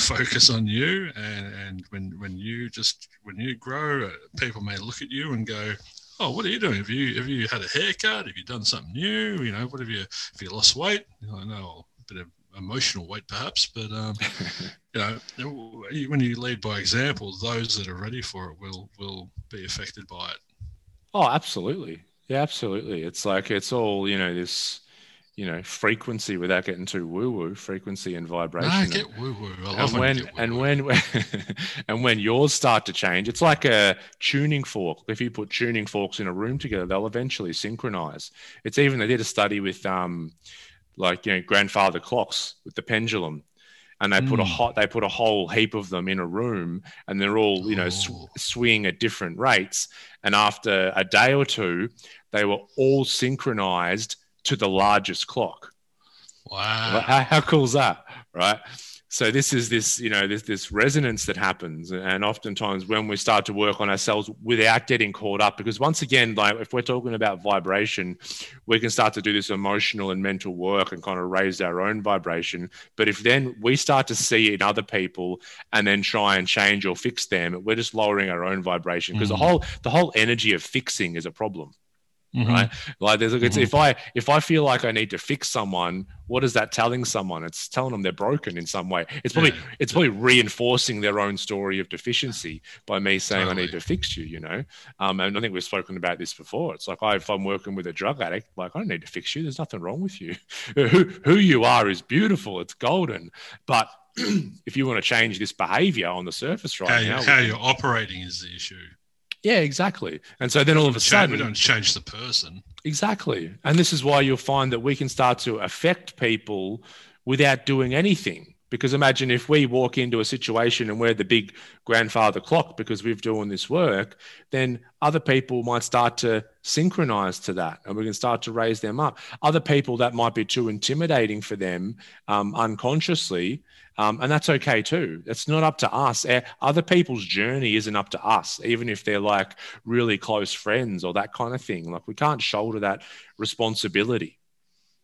focus on you. And, and when, when you just, when you grow, uh, people may look at you and go, oh, what are you doing? Have you have you had a haircut? Have you done something new? You know, what have you? Have you lost weight? You know, no, a bit of emotional weight, perhaps. But um, (laughs) you know, when you lead by example, those that are ready for it will will be affected by it. Oh, absolutely. Yeah, absolutely. It's like it's all you know this you know frequency without getting too woo woo frequency and vibration. no, get woo woo and when and when (laughs) and when yours start to change it's like a tuning fork. If you put tuning forks in a room together they'll eventually synchronize. It's even they did a study with um like you know grandfather clocks with the pendulum and they mm. put a hmm. hot they put a whole heap of them in a room and they're all you know sw- swinging at different rates. And after a day or two they were all synchronized to the largest clock. Wow. How, how cool is that right? So this is this you know this this resonance that happens and oftentimes when we start to work on ourselves without getting caught up because once again like if we're talking about vibration we can start to do this emotional and mental work and kind of raise our own vibration. But if then we start to see in other people and then try and change or fix them we're just lowering our own vibration because mm. the whole the whole energy of fixing is a problem Mm-hmm. right like there's mm-hmm. if i if i feel like i need to fix someone what is that telling someone? It's telling them they're broken in some way. It's probably yeah. it's probably reinforcing their own story of deficiency by me saying totally. i need to fix you you know? Um, and i think we've spoken about this before. It's like I, if i'm working with a drug addict like i don't need to fix you. There's nothing wrong with you. (laughs) Who, who you are is beautiful. It's golden. But (clears throat) if you want to change this behavior on the surface right how, now how you're operating is the issue yeah, exactly. And so then all of a sudden, we don't change the person. Exactly. And this is why you'll find that we can start to affect people without doing anything. Because imagine if we walk into a situation and we're the big grandfather clock because we've doing this work, then other people might start to synchronize to that and we can start to raise them up. Other people that might be too intimidating for them um, unconsciously um, and that's okay too. It's not up to us. Other people's journey isn't up to us, even if they're like really close friends or that kind of thing. Like we can't shoulder that responsibility.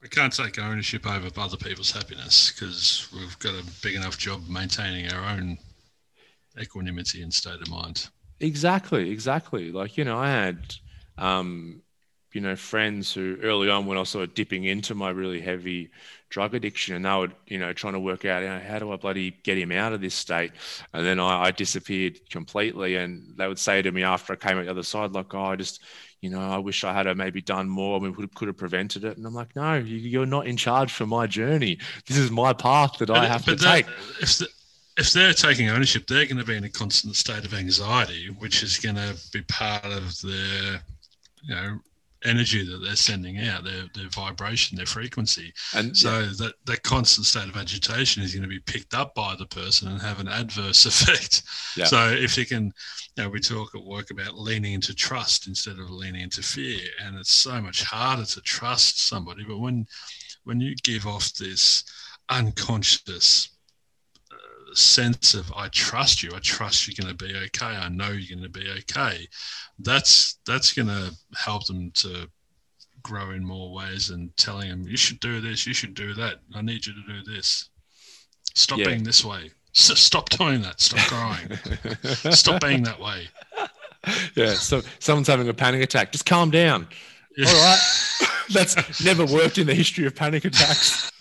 We can't take ownership over other people's happiness because we've got a big enough job maintaining our own equanimity and state of mind. Exactly, exactly. Like, you know, I had, um, you know, friends who early on when I was sort of dipping into my really heavy drug addiction, and they were, you know, trying to work out, you know, how do I bloody get him out of this state? And then I, I disappeared completely, and they would say to me after I came out the other side, like, oh, I just, you know, I wish I had uh, maybe done more. We could, could have prevented it. And I'm like, no, you, are not in charge for my journey. This is my path that but, I have to take. If, the, if they're taking ownership, they're going to be in a constant state of anxiety, which is going to be part of their, you know, energy that they're sending out, their their vibration, their frequency. And so yeah. that that constant state of agitation is going to be picked up by the person and have an adverse (laughs) effect. Yeah. So if you can, you know, we talk at work about leaning into trust instead of leaning into fear, and it's so much harder to trust somebody. But when when you give off this unconscious sense of I trust you, I trust you're going to be okay, I know you're going to be okay. That's that's going to help them to grow in more ways and telling them you should do this, you should do that. I need you to do this. Stop yeah. being this way. stop doing that. Stop crying. (laughs) Stop being that way. Yeah. So someone's having a panic attack. Just calm down. Yeah. All right. (laughs) That's never worked in the history of panic attacks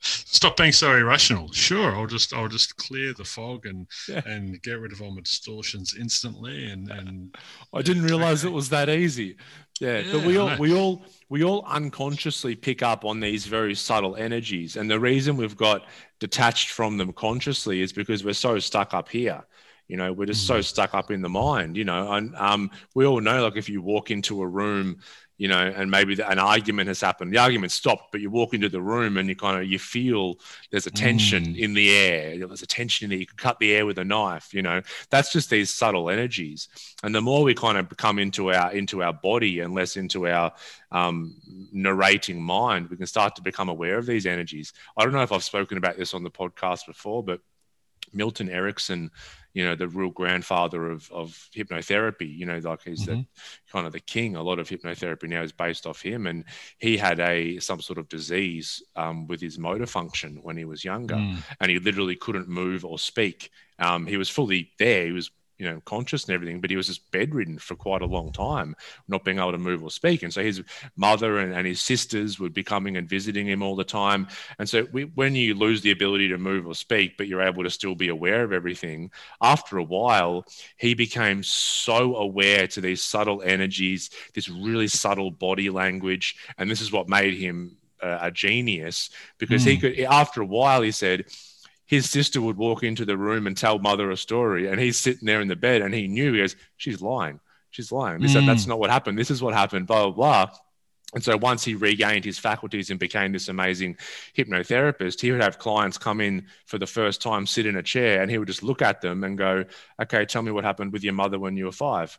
stop being so irrational. Sure, I'll just I'll just clear the fog and yeah. and get rid of all my distortions instantly. And and (laughs) I didn't realize okay. it was that easy. Yeah, yeah but we all we all we all unconsciously pick up on these very subtle energies, and the reason we've got detached from them consciously is because we're so stuck up here. You know, we're just mm. so stuck up in the mind. You know, and um, we all know like if you walk into a room you know, and maybe an argument has happened. The argument stopped, but you walk into the room and you kind of you feel there's a tension mm. in the air. There's a tension in there. You could cut the air with a knife. You know, that's just these subtle energies. And the more we kind of come into our into our body and less into our um, narrating mind, we can start to become aware of these energies. I don't know if I've spoken about this on the podcast before, but Milton Erickson you know the real grandfather of, of hypnotherapy you know like he's mm-hmm. the kind of the king a lot of hypnotherapy now is based off him and he had a some sort of disease um, with his motor function when he was younger mm. and he literally couldn't move or speak um, he was fully there he was you know, conscious and everything, but he was just bedridden for quite a long time, not being able to move or speak. And so his mother and, and his sisters would be coming and visiting him all the time. And so we, when you lose the ability to move or speak, but you're able to still be aware of everything, after a while, he became so aware to these subtle energies, this really subtle body language. And this is what made him a genius because mm. he hmm. could, after a while, he said, his sister would walk into the room and tell mother a story, and he's sitting there in the bed, and he knew he goes, "She's lying. She's lying. This, mm. that's not what happened. This is what happened." Blah blah blah. And so once he regained his faculties and became this amazing hypnotherapist, he would have clients come in for the first time, sit in a chair, and he would just look at them and go, Okay, tell me what happened with your mother when you were five.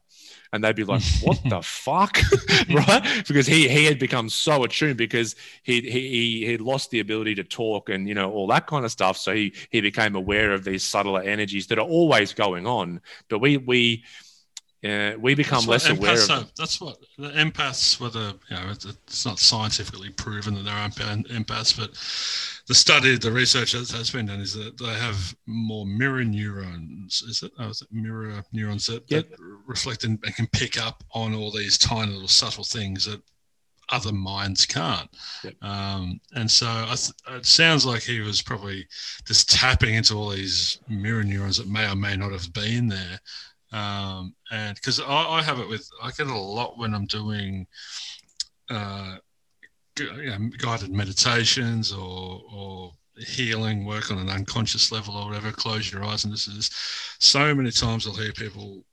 And they'd be like, (laughs) What the fuck? (laughs) right? Because he he had become so attuned because he he he lost the ability to talk and you know, all that kind of stuff. So he he became aware of these subtler energies that are always going on. But we we uh, we become less aware of are, that's what the empaths were the you know it's not scientifically proven that they're empaths but the study the research that has been done is that they have more mirror neurons is it, oh, is it mirror neurons that, yep. that reflect and, and can pick up on all these tiny little subtle things that other minds can't. Yep. Um, and so th- it sounds like he was probably just tapping into all these mirror neurons that may or may not have been there um, and because I, I, have it with I get it a lot when I'm doing uh, you know, guided meditations or, or healing work on an unconscious level or whatever. Close your eyes, and this is so many times I'll hear people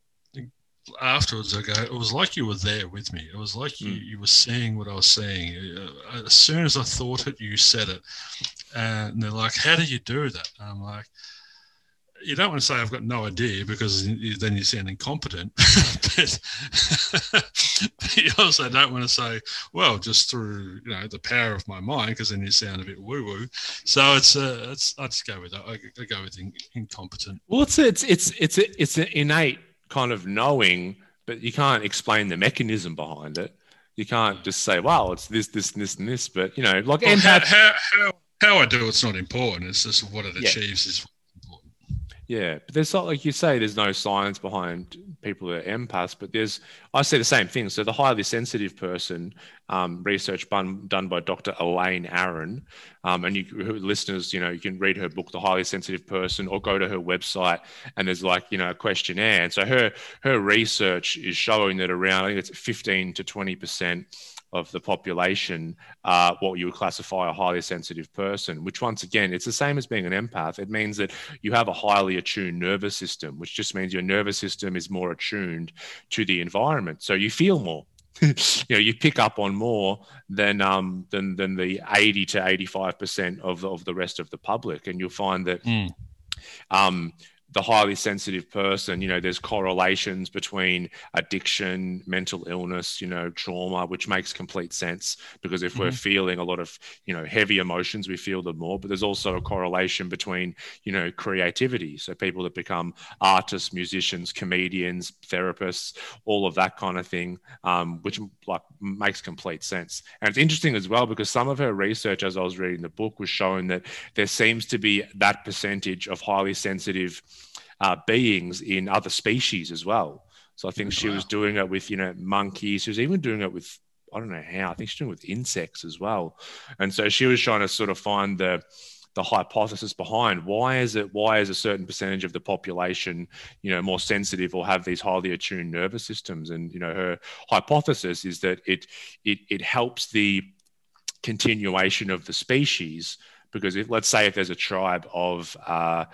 afterwards I go, it was like you were there with me. It was like you, hmm. you were seeing what I was saying. Uh, as soon as I thought it, you said it. And they're like, how do you do that? And I'm like, you don't want to say I've got no idea because then you sound incompetent. (laughs) but, but, you also don't want to say, well, just through you know the power of my mind, because then you sound a bit woo woo. So it's uh, it's I just go with that. I, I go with in, incompetent. Well, it's it's it's it's it's an innate kind of knowing, but you can't explain the mechanism behind it. You can't just say, well, it's this, this, and this, and this. But you know, like well, how, how, how, how I do it's not important. It's just what it yeah. achieves is yeah, but there's not like you say. There's no science behind people that are empaths, but there's I say the same thing. So the highly sensitive person, um, research done, done by Dr. Elaine Aron, um, and you listeners, you know, you can read her book, The Highly Sensitive Person, or go to her website, and there's like you know a questionnaire. And so her her research is showing that around I think it's 15 to 20 percent of the population uh, what you would classify a highly sensitive person, which once again, it's the same as being an empath. It means that you have a highly attuned nervous system, which just means your nervous system is more attuned to the environment. So you feel more. (laughs) you know, you pick up on more than um, than than the 80 to 85 percent of of the rest of the public, and you'll find that mm. um, the highly sensitive person, you know, there's correlations between addiction, mental illness, you know, trauma, which makes complete sense because if mm-hmm. we're feeling a lot of, you know, heavy emotions, we feel them more. But there's also a correlation between, you know, creativity. So people that become artists, musicians, comedians, therapists, all of that kind of thing, um, which like makes complete sense. And it's interesting as well because some of her research, as I was reading the book, was showing that there seems to be that percentage of highly sensitive uh, beings in other species as well. So I think she wow. was doing it with, you know, monkeys. She was even doing it with, I don't know how, I think she's doing it with insects as well. And so she was trying to sort of find the, the hypothesis behind why is it why is a certain percentage of the population you know more sensitive or have these highly attuned nervous systems and you know her hypothesis is that it it, it helps the continuation of the species because if let's say if there's a tribe of uh,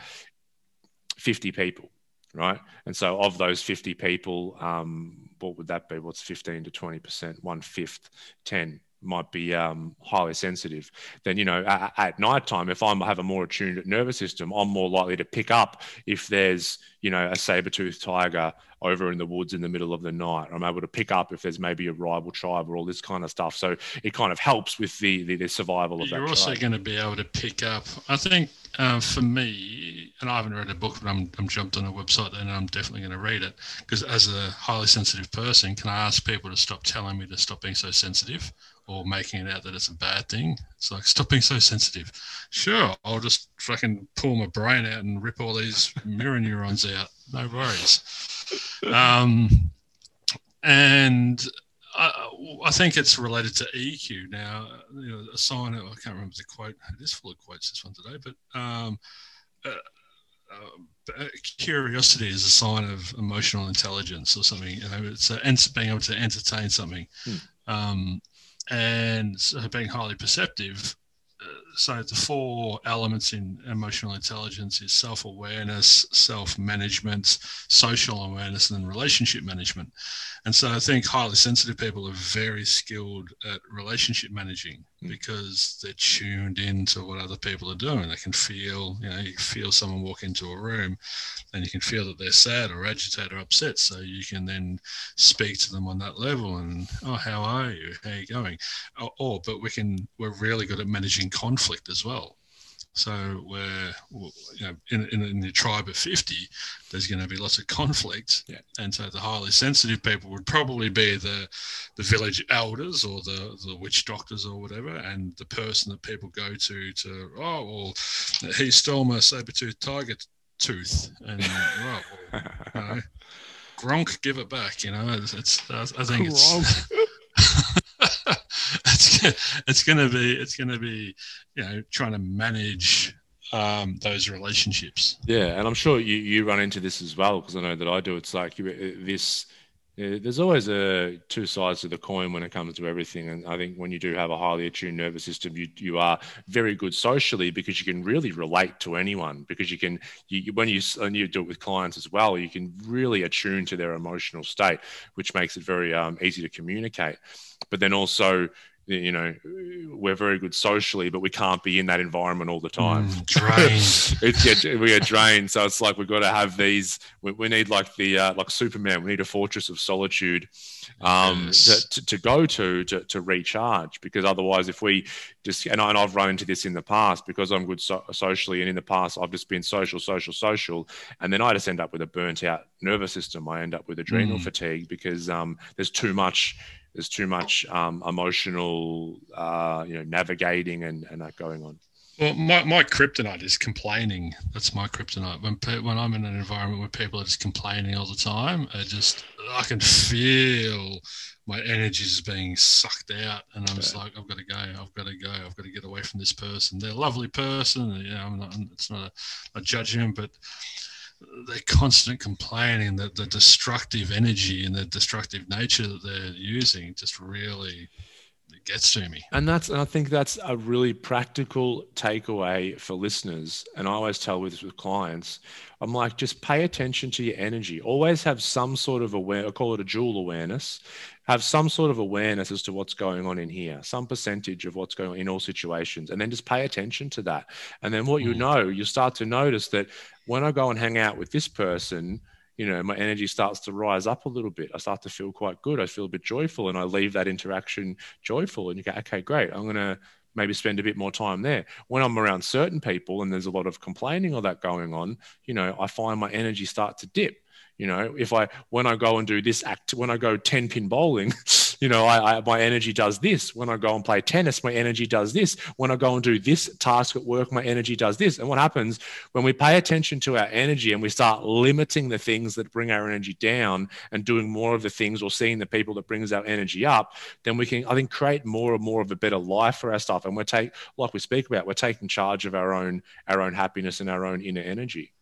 50 people, right? And so of those 50 people, um, what would that be? What's 15 to 20%? One fifth, 10 might be um, highly sensitive, then you know at, at night time, if I have a more attuned nervous system, I'm more likely to pick up if there's you know a saber-toothed tiger over in the woods in the middle of the night. I'm able to pick up if there's maybe a rival tribe or all this kind of stuff. So it kind of helps with the the, the survival of You're that. You're also going to be able to pick up. I think uh, for me, and I haven't read a book, but I'm, I'm jumped on a website and I'm definitely going to read it because as a highly sensitive person, can I ask people to stop telling me to stop being so sensitive? Or making it out that it's a bad thing. It's like, stop being so sensitive. Sure, I'll just fucking pull my brain out and rip all these (laughs) mirror neurons out. No worries. Um, and I, I, think it's related to EQ. Now, you know, a sign, I can't remember the quote. It is full of quotes, this one today, but um, uh, uh, curiosity is a sign of emotional intelligence or something. You know, it's uh, being able to entertain something. Hmm. Um, and being highly perceptive uh, so the four elements in emotional intelligence is self-awareness self-management social awareness and then relationship management. And so i think highly sensitive people are very skilled at relationship managing mm. because they're tuned into what other people are doing. They can feel you know you feel someone walk into a room and you can feel that they're sad or agitated or upset. So you can then speak to them on that level and oh how are you? How are you going? Or, or but we can we're really good at managing conflict as well. So we're, you know, in, in, in, the tribe of 50, there's going to be lots of conflict. Yeah. And so the highly sensitive people would probably be the, the village elders or the, the witch doctors or whatever. And the person that people go to to, oh, well, he stole my saber-toothed tiger tooth. And, well, (laughs) well you know, Gronk, give it back. You know, it's, it's I think it's. (laughs) (laughs) it's it's going to be it's to be you know trying to manage um, those relationships. Yeah, and I'm sure you you run into this as well because I know that I do. It's like you, uh, this there's always a two sides to the coin when it comes to everything, and I think when you do have a highly attuned nervous system, you you are very good socially because you can really relate to anyone. Because you can, you, when you and you do it with clients as well, you can really attune to their emotional state, which makes it very um, easy to communicate. But then also, you know we're very good socially but we can't be in that environment all the time mm, drained (laughs) it's, yeah, we are drained so it's like we've got to have these we, we need like the uh, like superman we need a fortress of solitude um, yes. to, to, go to, to to recharge because otherwise if we just and, I, and i've run into this in the past because i'm good so, socially and in the past i've just been social social social and then i just end up with a burnt out nervous system i end up with adrenal mm. fatigue because um, there's too much there's too much um, emotional, uh, you know, navigating and, and that going on. Well, my, my kryptonite is complaining. That's my kryptonite. When when I'm in an environment where people are just complaining all the time, I just I can feel my energy is being sucked out, and I'm just like, I've got to go. I've got to go. I've got to get away from this person. They're a lovely person. You know, I'm not. It's not a, a judgment, but their constant complaining, that the destructive energy and the destructive nature that they're using just really gets to me. And that's and I think that's a really practical takeaway for listeners. And I always tell with with clients, I'm like, just pay attention to your energy. Always have some sort of aware, I call it a dual awareness. Have some sort of awareness as to what's going on in here, some percentage of what's going on in all situations, and then just pay attention to that. And then what mm. you know, you start to notice that when I go and hang out with this person, you know, my energy starts to rise up a little bit. I start to feel quite good. I feel a bit joyful and I leave that interaction joyful. And you go, okay, great. I'm going to maybe spend a bit more time there. When I'm around certain people and there's a lot of complaining or that going on, you know, I find my energy start to dip. You know, if I when I go and do this act, when I go ten pin bowling, (laughs) you know, I, I, my energy does this. When I go and play tennis, my energy does this. When I go and do this task at work, my energy does this. And what happens when we pay attention to our energy and we start limiting the things that bring our energy down and doing more of the things or seeing the people that brings our energy up, then we can, I think, create more and more of a better life for our stuff. And we're take, like we speak about, we're taking charge of our own, our own happiness and our own inner energy.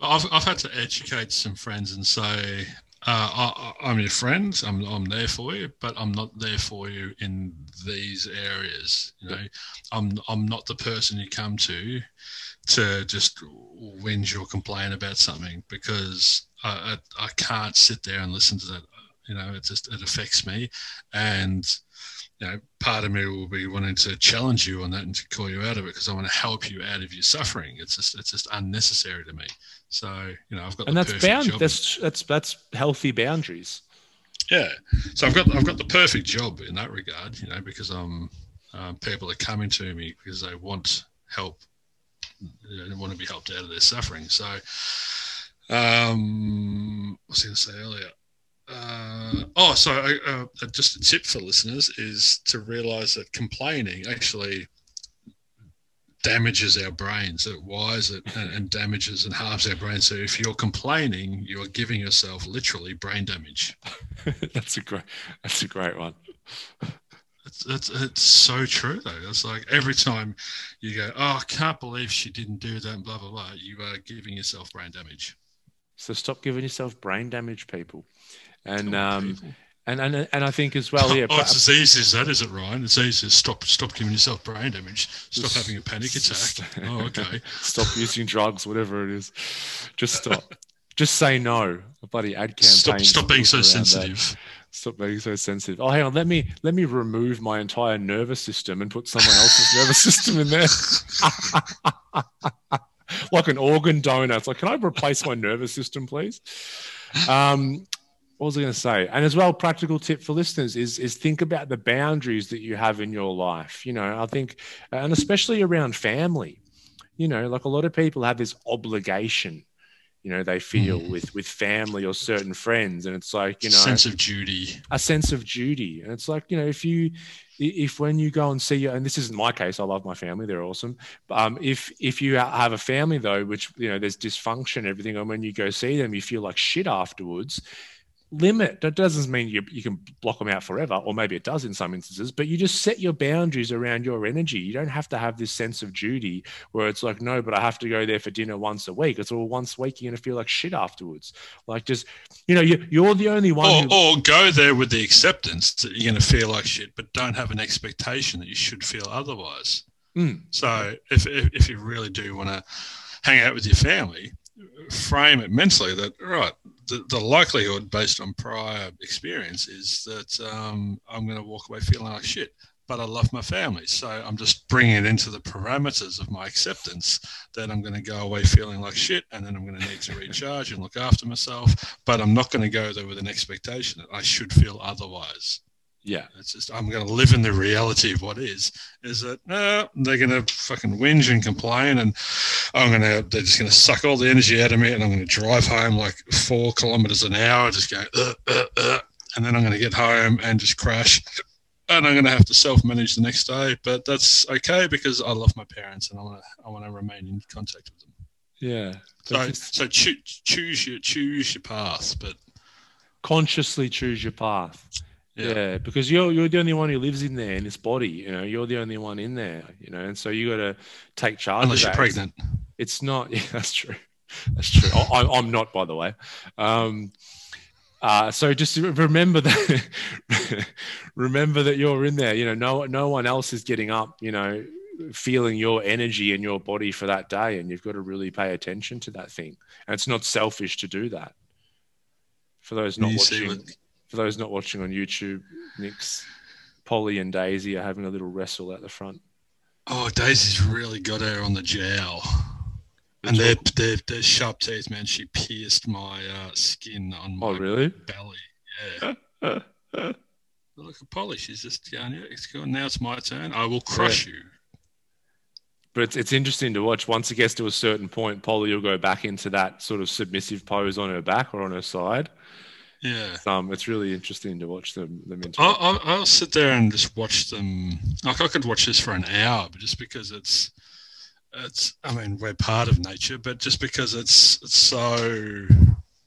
I've, I've had to educate some friends and say, uh, I, am your friend. I'm, I'm there for you, but I'm not there for you in these areas. You know, I'm I'm not the person you come to to just whinge or complain about something because I, I, I can't sit there and listen to that. You know, it just it affects me, and you know, part of me will be wanting to challenge you on that and to call you out of it because I want to help you out of your suffering. It's just it's just unnecessary to me. So you know, I've got and that's bound. That's that's that's healthy boundaries. Yeah. So I've got I've got the perfect job in that regard. You know, because I'm um, people are coming to me because they want help. They want to be helped out of their suffering. So, um, what was I going to say earlier? Uh, oh, so uh, uh, just a tip for listeners is to realize that complaining actually damages our brains. It wires it and, and damages and halves our brain. So if you're complaining, you're giving yourself literally brain damage. (laughs) that's a great. That's a great one. It's, it's, it's so true though. It's like every time you go, oh, I can't believe she didn't do that, and blah blah blah. You are giving yourself brain damage. So stop giving yourself brain damage, people. And um, people. And and and I think as well, yeah. oh, it's as easy as that, is it, Ryan? It's easy to stop stop giving yourself brain damage. Stop having a panic (laughs) attack. oh, okay. (laughs) stop using drugs, whatever it is. Just stop. Just say no. A bloody ad campaign. Stop, stop being so sensitive. That. Stop being so sensitive. Oh, hang on. Let me let me remove my entire nervous system and put someone else's (laughs) nervous system in there. like an organ donor. It's like, can I replace my nervous system, please? Um, what was I going to say? And as well, practical tip for listeners is is think about the boundaries that you have in your life. You know, I think, and especially around family. You know, like a lot of people have this obligation you know they feel mm. with with family or certain friends and it's like you know sense of duty a sense of duty and it's like you know if you if when you go and see and this isn't my case i love my family they're awesome um, if if you have a family though which you know there's dysfunction everything and when you go see them you feel like shit afterwards limit. That doesn't mean you, you can block them out forever or maybe it does in some instances but you just set your boundaries around your energy. You don't have to have this sense of duty where it's like no but i have to go there for dinner once a week. It's all once a week you're going to feel like shit afterwards. Like just you know you, you're the only one or, who... or go there with the acceptance that you're going to feel like shit but don't have an expectation that you should feel otherwise. Mm. so if, if, if you really do want to hang out with your family frame it mentally that right the, likelihood based on prior experience is that um, i'm going to walk away feeling like shit but i love my family. So i'm just bringing it into the parameters of my acceptance that i'm going to go away feeling like shit and then i'm going to need to recharge and look after myself but i'm not going to go there with an expectation that i should feel otherwise yeah, it's just I'm going to live in the reality of what is. Is that no, they're going to fucking whinge and complain, and I'm going to they're just going to suck all the energy out of me, and I'm going to drive home like four kilometers an hour, just going, uh, uh, uh, and then I'm going to get home and just crash, and I'm going to have to self-manage the next day. But that's okay because I love my parents, and I want to I want to remain in contact with them. Yeah. So just... so choose choose your choose your path, but consciously choose your path. Yeah. yeah. because you're you're the only one who lives in there in this body. You know, you're the only one in there. You know, and so you got to take charge. Unless you're pregnant, it's not. (laughs) Yeah, that's true. That's true. I, I'm not, by the way. Um, uh, so just remember that. (laughs) remember that you're in there. You know, no no one else is getting up. You know, feeling your energy in your body for that day, and you've got to really pay attention to that thing. And it's not selfish to do that. For those not watching for those not watching on YouTube, Nick's Polly and Daisy are having a little wrestle at the front. Oh, Daisy's really got her on the jowl. And their, their, their sharp teeth, man, she pierced my uh, skin on my oh, really? belly. (laughs) Yeah. Look at Polly. She's just going, yeah, it's going. Now it's my turn. I will crush yeah. you. But it's, it's interesting to watch. Once it gets to a certain point, Polly will go back into that sort of submissive pose on her back or on her side. Yeah, um, it's really interesting to watch them. them I'll, I'll, I'll, sit there and just watch them. Like I could watch this for an hour, but just because it's, it's. I mean, we're part of nature, but just because it's it's so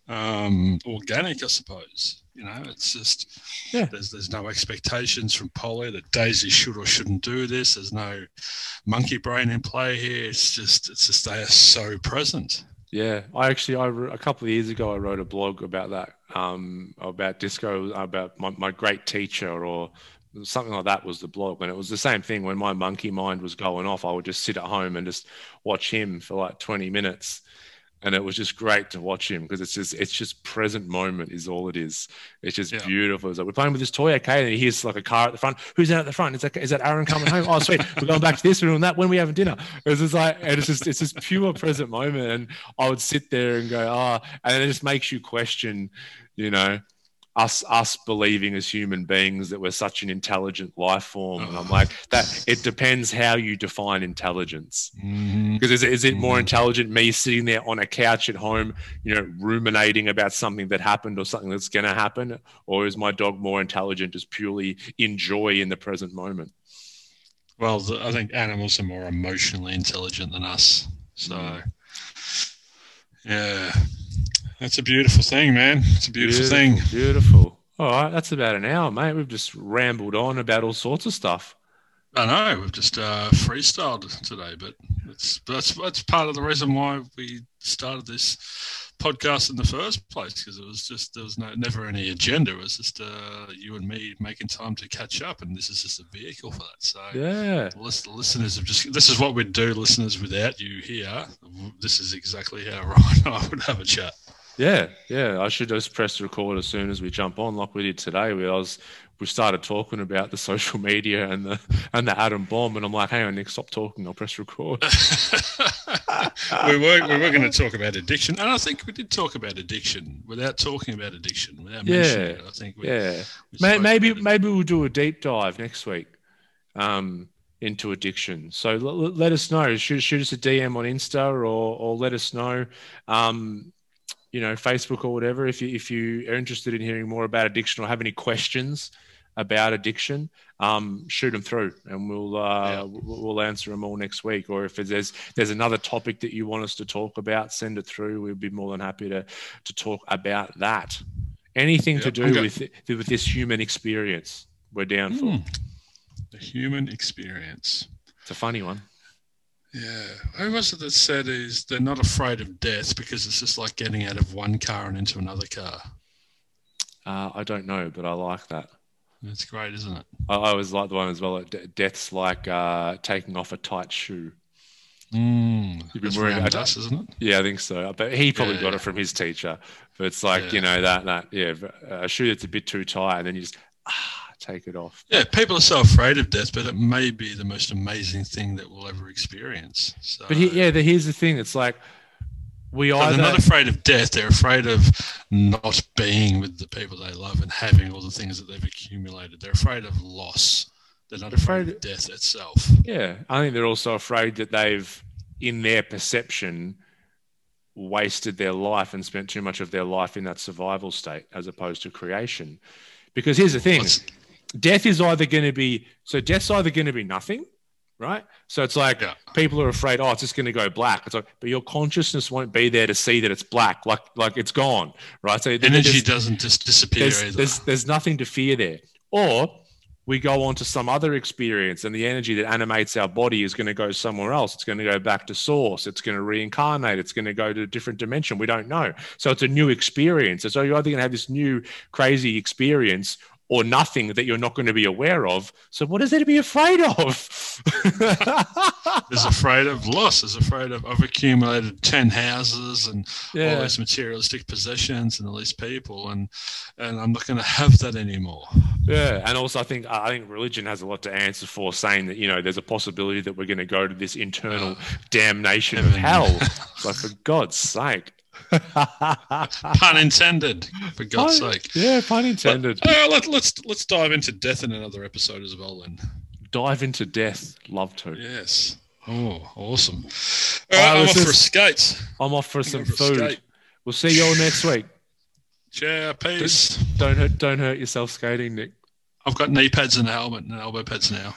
um, organic, I suppose. You know, it's just yeah. There's there's no expectations from Polly that Daisy should or shouldn't do this. There's no monkey brain in play here. It's just it's just they are so present. Yeah, I actually, I a couple of years ago, I wrote a blog about that, um, about disco, about my, my great teacher, or something like that was the blog. And it was the same thing when my monkey mind was going off. I would just sit at home and just watch him for like 20 minutes and it was just great to watch him because it's just it's just present moment is all it is. It's just yeah. beautiful. It's like we're playing with this toy, okay, and he hears like a car at the front. Who's out at the front? Is that is that Aaron coming home? Oh, sweet. We're going back to this. We're doing that. When we having dinner? It's just like and it's just it's just pure present moment. And I would sit there and go, ah, oh, and it just makes you question, you know, us us believing as human beings that we're such an intelligent life form and i'm like that it depends how you define intelligence because mm-hmm. is, is it more mm-hmm. intelligent me sitting there on a couch at home you know ruminating about something that happened or something that's going to happen or is my dog more intelligent just purely enjoy in the present moment Well, I think animals are more emotionally intelligent than us. So, Mm. yeah, that's a beautiful thing, man. It's a beautiful, thing. Beautiful. All right, that's about an hour, mate. We've just rambled on about all sorts of stuff. I know we've just uh, freestyled today, but that's that's that's part of the reason why we started this podcast in the first place because it was just there was no never any agenda. It was just uh, you and me making time to catch up, and this is just a vehicle for that. So Yeah. the the listeners have just this is what we'd do, listeners, without you here. This is exactly how Ryan (laughs) and I would have a chat. Yeah, yeah. I should just press record as soon as we jump on, like we did today. We I was we started talking about the (laughs) social media and the and the atom bomb, and I'm like, hang on, Nick, stop talking. I'll press record. (laughs) we were we were going to talk about addiction, and I think we did talk about addiction without talking about addiction, without mentioning Yeah, it. I think we, Yeah, we maybe maybe we'll do a deep dive next week um, into addiction. So l- let us know. Shoot, shoot us a DM on Insta or or let us know. Um, you know, Facebook or whatever. If you if you are interested in hearing more about addiction or have any questions about addiction, um, shoot them through, and we'll uh, Yeah. we'll answer them all next week. Or if there's there's another topic that you want us to talk about, send it through. We'd be more than happy to to talk about that. Anything to do okay. with with this human experience, we're down for. Hmm. the human experience. It's a funny one. Yeah, who was it that said is they're not afraid of death because it's just like getting out of one car and into another car. Uh, I don't know, but I like that. That's great, isn't it? I, I always like the one as well. de- Death's like uh, taking off a tight shoe. Mm, You've been Ram about- Dass, isn't it? Yeah, I think so. But he probably Yeah, got yeah. it from his teacher. But it's like Yeah. you know that that yeah, a shoe that's a bit too tight, and then you just ah, take it off. Yeah, people are so afraid of death, but it may be the most amazing thing that we'll ever experience. So, But he, yeah, the, here's the thing. It's like we So either they're not afraid of death. They're afraid of not being with the people they love and having all the things that they've accumulated. They're afraid of loss. They're not afraid, Afraid- of death itself. Yeah, I think they're also afraid that they've, in their perception, wasted their life and spent too much of their life in that survival state as opposed to creation. Because here's the thing What's- death is either going to be, so death's either going to be nothing, right? So it's like Yeah. people are afraid, oh, it's just going to go black. It's like, but your consciousness won't be there to see that it's black, like like it's gone, right? So Energy doesn't just disappear there's, there's there's nothing to fear there. Or we go on to some other experience, and the energy that animates our body is going to go somewhere else. It's going to go back to source. It's going to reincarnate. It's going to go to a different dimension. We don't know. So it's a new experience. So you're either going to have this new crazy experience or nothing that you're not going to be aware of. So what is there to be afraid of? (laughs) is afraid of loss, is afraid of I've accumulated 10 houses and all yeah. these materialistic possessions and all these people and and I'm not going to have that anymore. Yeah, and also I think I think religion has a lot to answer for, saying that you know there's a possibility that we're going to go to this internal uh, damnation of hell. (laughs) Like for God's sake. (laughs) Pun intended, for God's Pun- sake. Yeah, pun intended. Uh, let, let's let's dive into death in another episode as well then. Dive into death. Love to. Yes. Oh, awesome. All All right, right, I'm let's off for skates. I'm off for I'm some off food. skate. We'll see you all next week. Yeah, peace. Don't hurt, don't hurt yourself skating, Nick. I've got knee pads and a helmet and elbow pads now.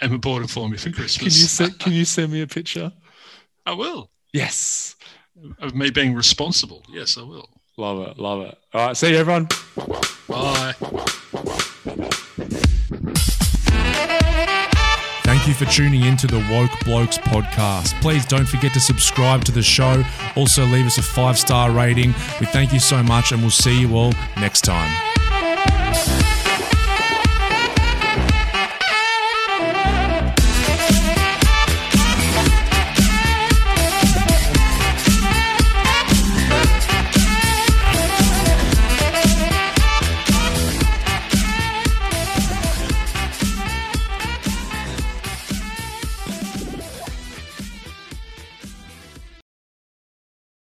Emma bought it for me for Christmas. Can you send, can you send me a picture? I will. Yes. Of me being responsible. Yes, I will. Love it. Love it. All right. See you, everyone. Bye. Thank you for tuning in to the Woke Blokes podcast. Please don't forget to subscribe to the show. Also, leave us a five star rating. We thank you so much, and we'll see you all next time.